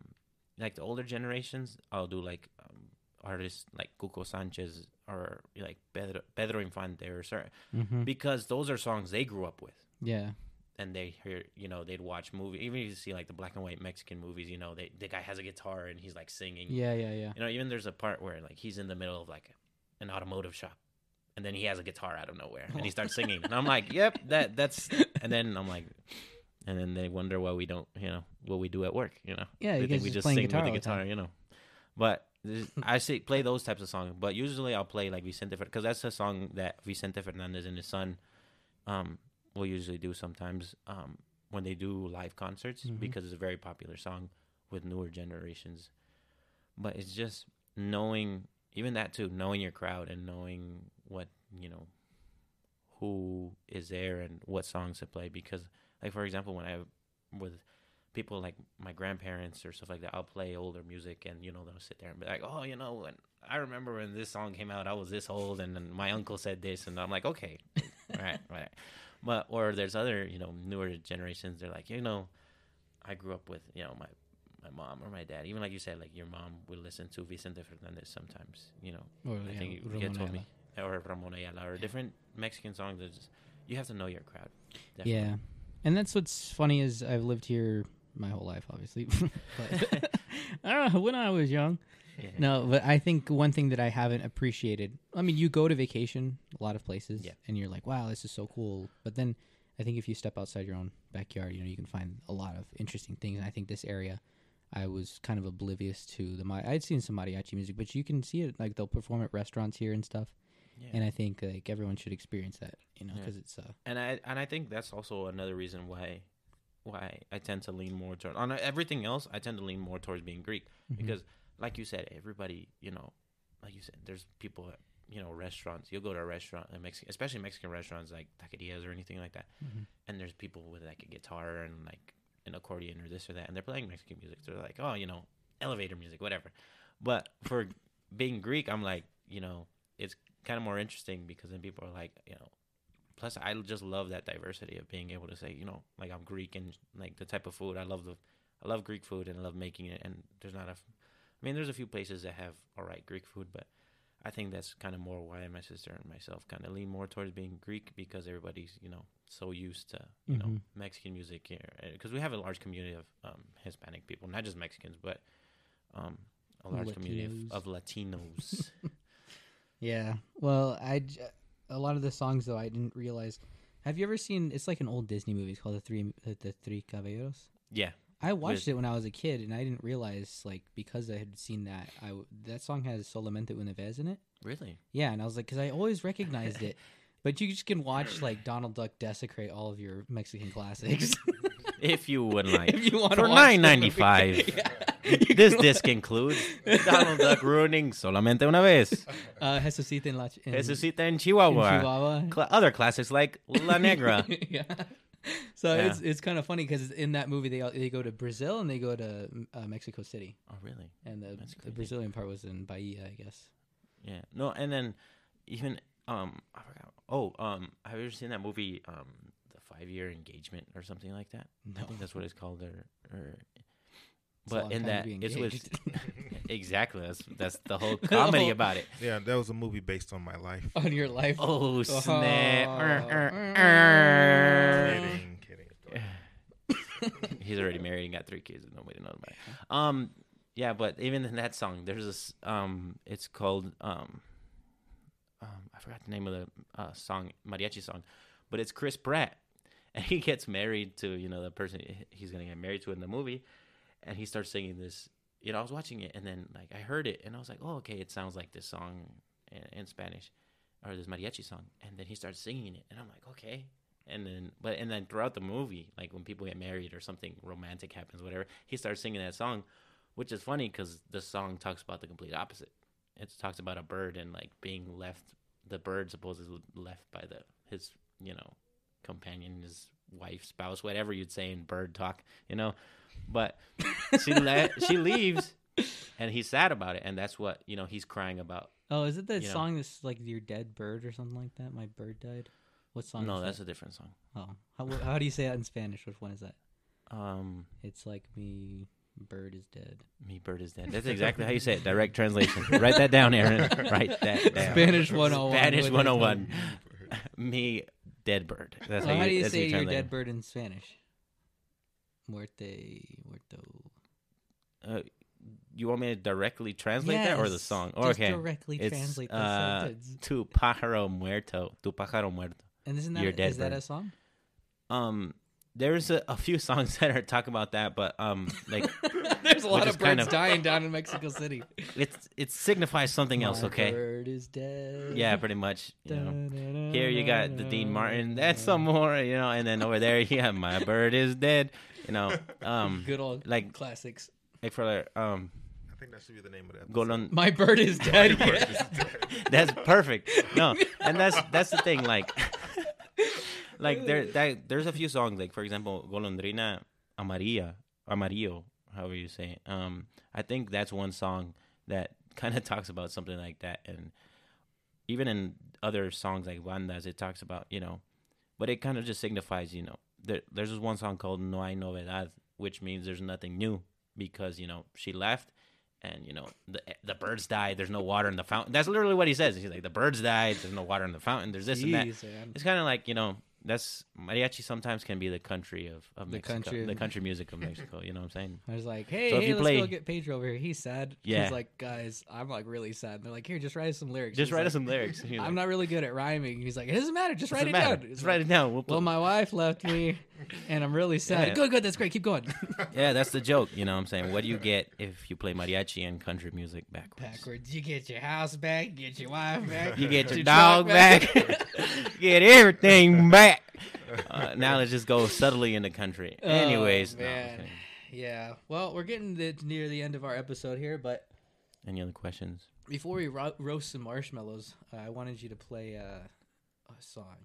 like the older generations i'll do like um, artists like cuco sanchez or like pedro, pedro infante or certain Mm-hmm. because those are songs they grew up with Yeah. and they hear you know they'd watch movie even if you see like the black and white mexican movies you know they the guy has a guitar and he's like singing Yeah, yeah, yeah. you know even there's a part where like he's in the middle of like an automotive shop and then he has a guitar out of nowhere and he starts singing and i'm like yep that that's and then i'm like and then they wonder why we don't you know what we do at work you know? Yeah, they you think we just just sing with the guitar you know? But i say play those types of songs. But usually i'll play like vicente because that's a song that vicente fernandez and his son um will usually do sometimes um when they do live concerts Mhm. because it's a very popular song with newer generations. But it's just knowing even that too knowing your crowd and knowing what you know who is there and what songs to play because like for example when i with people like my grandparents or stuff like that i'll play older music and you know they'll sit there and be like oh you know and i remember when this song came out i was this old and then my uncle said this and i'm like okay right right *laughs* but or there's other you know newer generations they're like you know i grew up with you know my my mom or my dad even like you said like your mom would listen to vicente fernandez sometimes you know Or, I yeah, think you, you told me. or Ramon Ayala or different Mexican songs. That just, you have to know your crowd. Yeah, and that's what's funny is I've lived here my whole life, obviously. *laughs* but *laughs* uh, when I was young, Yeah. *laughs* no. But I think one thing that I haven't appreciated. I mean, you go to vacation a lot of places, Yeah. and you're like, "Wow, this is so cool." But then I think if you step outside your own backyard, you know, you can find a lot of interesting things. And I think this area. I was kind of oblivious to the. I'd seen some mariachi music, but you can see it like they'll perform at restaurants here and stuff. Yeah. And I think like everyone should experience that, you know, Yeah. because it's uh, and I and I think that's also another reason why why I tend to lean more toward on everything else. I tend to lean more towards being Greek Mm-hmm. because, like you said, everybody you know, like you said, there's people at you know restaurants. You'll go to a restaurant, a Mexican, especially Mexican restaurants like taquerias or anything like that, Mhm. and there's people with like a guitar and like an accordion or this or that, and they're playing Mexican music. They're like, oh, you know, elevator music, whatever. But for being Greek, I'm like, you know, it's kind of more interesting because then people are like, you know, plus I just love that diversity of being able to say, you know, like I'm Greek and like the type of food I love the, I love Greek food and I love making it. And there's not a, I mean, there's a few places that have all right Greek food, but I think that's kind of more why my sister and myself kind of lean more towards being Greek because everybody's, you know, so used to, you know, Mhm. Mexican music here because we have a large community of um, Hispanic people, not just Mexicans, but um, a large community of, of Latinos. *laughs* Yeah. Well, I a lot of the songs though I didn't realize. Have you ever seen? It's like an old Disney movie it's called the Three the, the Three Caballeros. yeah, I watched With- it when I was a kid, and I didn't realize like because I had seen that I that song has Solamente una vez in it. really. Yeah, and I was like, because I always recognized it. *laughs* But you just can watch like Donald Duck desecrate all of your Mexican classics *laughs* If you would like. *laughs* if you want For nine ninety five. *laughs* this disc includes Donald Duck ruining solamente una vez. Uh, Jesusita en la in, Jesusita in Chihuahua. Chihuahua. Cla- other classics like La Negra. *laughs* yeah. So Yeah. it's it's kind of funny because in that movie they they go to Brazil and they go to uh, Mexico City, oh, really? and the, the. Brazilian part was in Bahia, I guess. Yeah. No, and then even um I forgot. Oh, um have you ever seen that movie um The Five Year Engagement or something like that? No. I think that's what it's called or or It's a long but in that be it's with *laughs* exactly that's that's the whole *laughs* comedy Oh. about it. Yeah, that was a movie based on my life. *laughs* on your life. Oh snap! Kidding, kidding. He's already married and got three kids, and nobody knows about it. Um, yeah, but even in that song, there's this. Um, it's called um, um, I forgot the name of the uh, song, mariachi song, but it's Chris Pratt, and he gets married to you know the person he's gonna get married to in the movie, and he starts singing this. You know, I was watching it, and then like I heard it, and I was like, oh, okay, it sounds like this song in, in Spanish, or this mariachi song, and then he starts singing it, and I'm like, okay, and then but and then throughout the movie like when people get married or something romantic happens whatever he starts singing that song which is funny because the song talks about the complete opposite it talks about a bird and like being left the bird supposedly left by the his you know companion his wife spouse whatever you'd say in bird talk you know but she le- she leaves and he's sad about it and that's what you know he's crying about Oh, is it that You know. song that's like your dead bird or something like that? My bird died. What song? no that's that? a different song Oh, how, how do you say that in Spanish? Which one is that? um It's like me bird is dead. Me bird is dead. That's exactly how you say it. Direct translation. Write that down, Aaron. *laughs* Write that down. Spanish 101. Spanish What is 101. Me dead bird. That's Well, how do you say your dead bird in Spanish? Muerte, muerto. Uh, you want me to directly translate that or the song? just okay. directly It's, translate the uh, sentence. Tu pájaro muerto. Tu pájaro muerto. And isn't that your dead is that a song? Um, there's a, a few *laughs* songs that are talk about that, but um, like *laughs* There's a lot of kind birds of- dying down in Mexico City. *laughs* it's it signifies something else. Okay. Bird is dead. Yeah, pretty much. You know. Here you got the Dean Martin. That's some more, you know, and then over there, yeah, my bird is dead. You know, um, *laughs* good old like- classics. like for like, um, I think that should be the name of that. episode. Golon. My bird is *laughs* dead. yeah. That's perfect. No, *laughs* and that's that's the thing. Like, like there that there's a few songs. Like for example, Golondrina Amarilla, Amarillo, however you say it. Um, I think that's one song that kind of talks about something like that, and even in other songs like bandas, it talks about you know, but it kind of just signifies you know. There, there's this one song called No hay novedad, which means there's nothing new because you know she left, and you know the the birds died. There's no water in the fountain. That's literally what he says. He's like the birds died. There's no water in the fountain. There's this and that. Man. It's kind of like you know that's mariachi. Sometimes can be the country of, of The Mexico, country the country music of Mexico. You know what I'm saying? *laughs* I was like, hey, So if hey, you let's play- go get Pedro over here. He's sad. Yeah. He's like, guys, I'm like really sad. And they're like, here, just write us some lyrics. Just He's write like, us some lyrics. *laughs* I'm like, not really good at rhyming. He's like, it doesn't matter. Just write "Doesn't it matter. down. It's Just like, write it down. We'll Well, my wife left me, and I'm really sad. Yeah. Good, good. That's great. Keep going. *laughs* yeah, that's the joke. You know what I'm saying? What do you get if you play mariachi and country music backwards? Backwards. You get your house back. You get your wife back. You get your truck dog back. *laughs* get everything back. Uh, now let's just go subtly in the country. Oh, Anyways, man. kidding. Yeah. Well, we're getting the, near the end of our episode here, but any other questions? before we ro- roast some marshmallows, uh, I wanted you to play uh, a song.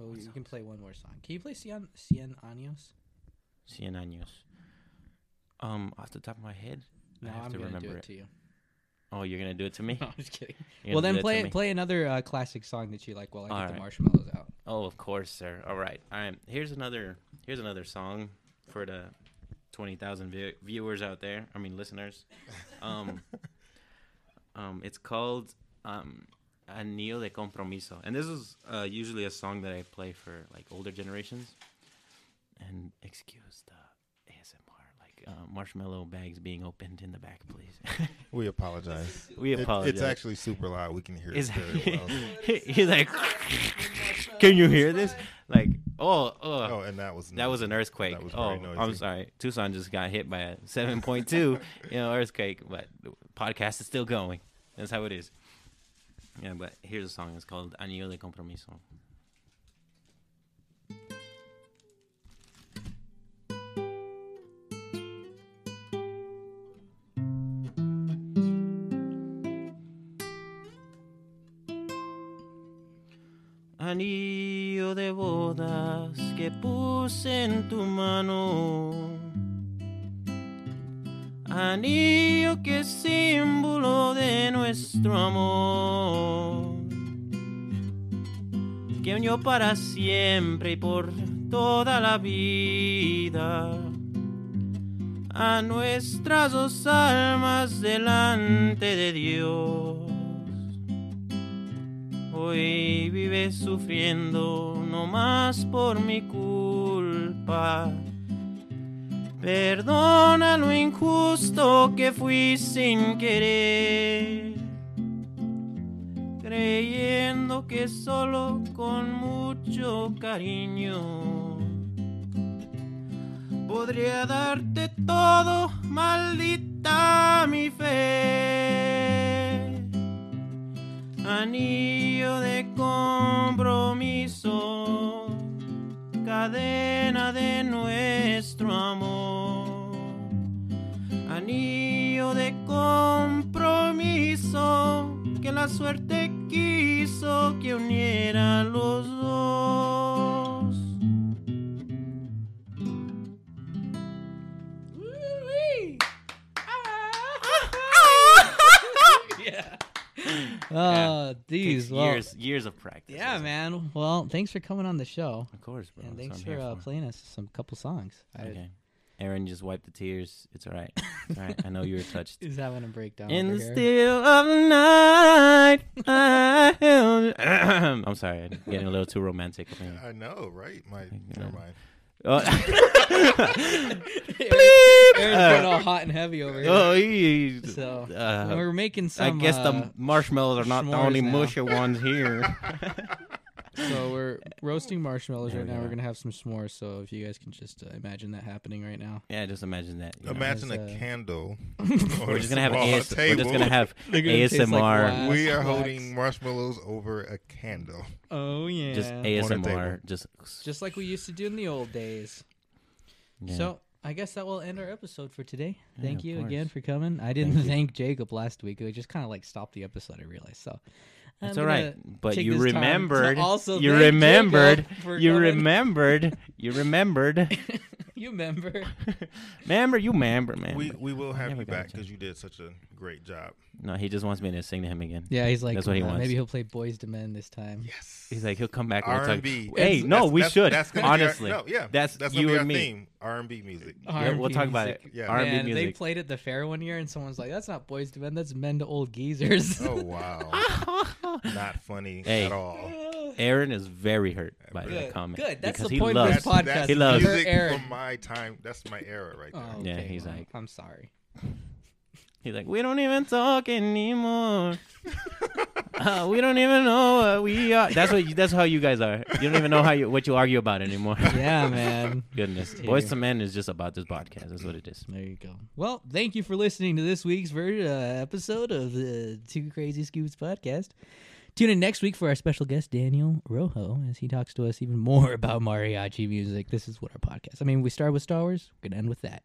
Oh, you can play one more song. Can you play Cien, Cien Años? Cien años. Um, off the top of my head, No, I have I'm to gonna do remember it to you. Oh, you're gonna do it to me? *laughs* No, I'm just kidding. Well, then do it to play play another uh, classic song that you like while I get All the marshmallows out. Oh, of course, sir. All right, all right. Here's another. Here's another song for the twenty thousand vi- viewers out there. I mean, listeners. Um, *laughs* um, it's called um, "Anillo de Compromiso," and this is uh, usually a song that I play for like older generations. And excuse the ASMR, like uh, marshmallow bags being opened in the back, please. *laughs* We apologize. we It- apologize. it's actually super loud. We can hear it Is very *laughs* well. *laughs* he's like, can you hear this? Like, oh, oh, Oh, and that was that was an earthquake. Was oh, I'm sorry. Tucson just got hit by a 7.2, you know, earthquake, but the podcast is still going. That's how it is. Yeah, but here's a song. It's called Anillo de Compromiso. Anillo de bodas que puse en tu mano. Anillo que es símbolo de nuestro amor. Que unió para siempre y por toda la vida a nuestras dos almas delante de Dios. Hoy vives sufriendo no más por mi culpa. Perdona lo injusto que fui sin querer, creyendo que solo con mucho cariño podría darte todo, maldita mi fe. Anillo de compromiso, cadena de nuestro amor, anillo de compromiso, que la suerte quiso que uniera los dos. *laughs* Oh, these well, years, years of practice. Yeah, man. Well, thanks for coming on the show, Of course, bro. and that's thanks for I'm here uh, playing us some couple songs. I Okay. Aaron just wiped the tears. It's all right. It's all right. I know you were touched. *laughs* He's having a breakdown. In over the here. still of the night, I held you- *clears throat* I'm sorry, I'm getting a little too romantic. I *laughs* think. I know, right? My never mind. *laughs* Oh, Aaron's Uh, getting all hot and heavy over here. oh, he- so uh, we're making some. I guess uh, the marshmallows are not the s'mores only now. mushy ones here. *laughs* *laughs* so *laughs* we're roasting marshmallows There right we now. We're gonna have some s'mores. So if you guys can just uh, imagine that happening right now. yeah, just imagine that. you know. Imagine a uh, candle. *laughs* We're just gonna have on a AS- We're just gonna have *laughs* gonna taste like ASMR. wax. We are wax. holding marshmallows over a candle. Oh yeah. just ASMR. Just Just like we used to do in the old days. yeah. So I guess that will end our episode for today. Thank of you again for coming. I didn't Thank thank Jacob last week. We just kind of like stopped the episode. I realized so. It's I'm all right, but you remembered. also you remembered. Jacob for You remembered. You remembered. *laughs* *laughs* You remember? *laughs* member, you member, man. We we will have you back because you did such a great job. no, he just wants me to sing to him again. Yeah, he's like, That's what he uh, wants. maybe he'll play Boyz II Men this time. Yes. He's like, he'll come back and R we'll and talk. B. Hey, no, we should. gonna be our- honestly, no, yeah, that's that's you gonna be and our me. R and B music. Yeah, we'll R&B talk about it. Yeah. R&B Man, they played at the fair one year, and someone's like, "That's not Boyz II Men. That's men to old geezers." Oh wow, *laughs* not funny Hey. at all. *laughs* Aaron is very hurt by Good. that comment. Good. That's because the he point of loves. this podcast. That's He loves- music Aaron. from my time. That's my era right there. Oh, Yeah, he's well, like- I'm sorry. *laughs* He's like, we don't even talk anymore. *laughs* Uh, we don't even know what we are. That's what. You, that's how you guys are. You don't even know how you what you argue about anymore. Yeah, man. Goodness, Here. Boyz II Men is just about this podcast. That's what it is. There you go. Well, thank you for listening to this week's ver- uh, episode of the Two Crazy Scoops podcast. Tune in next week for our special guest Daniel Rojo as he talks to us even more *laughs* about mariachi music. This is what our podcast. I mean, we start with Star Wars. We're gonna end with that,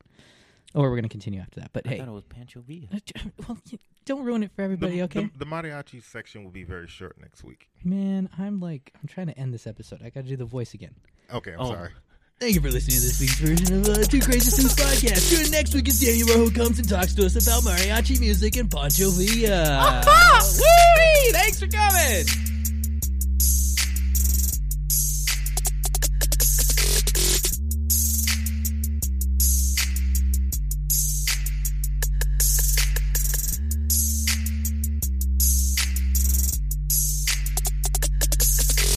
or we're gonna continue after that. But I hey, thought it was Pancho Villa. *laughs* well, don't ruin it for The, everybody. okay, the, the mariachi section will be very short next week. man. I'm like, I'm trying to end this episode. I got to do the voice again. Okay, I'm Oh. sorry. Thank you for listening to this week's version of uh, Two Crazy Suits podcast. Tune in next week as Daniel Rojo comes and talks to us about mariachi music and Pancho Villa. Woo! Thanks for coming.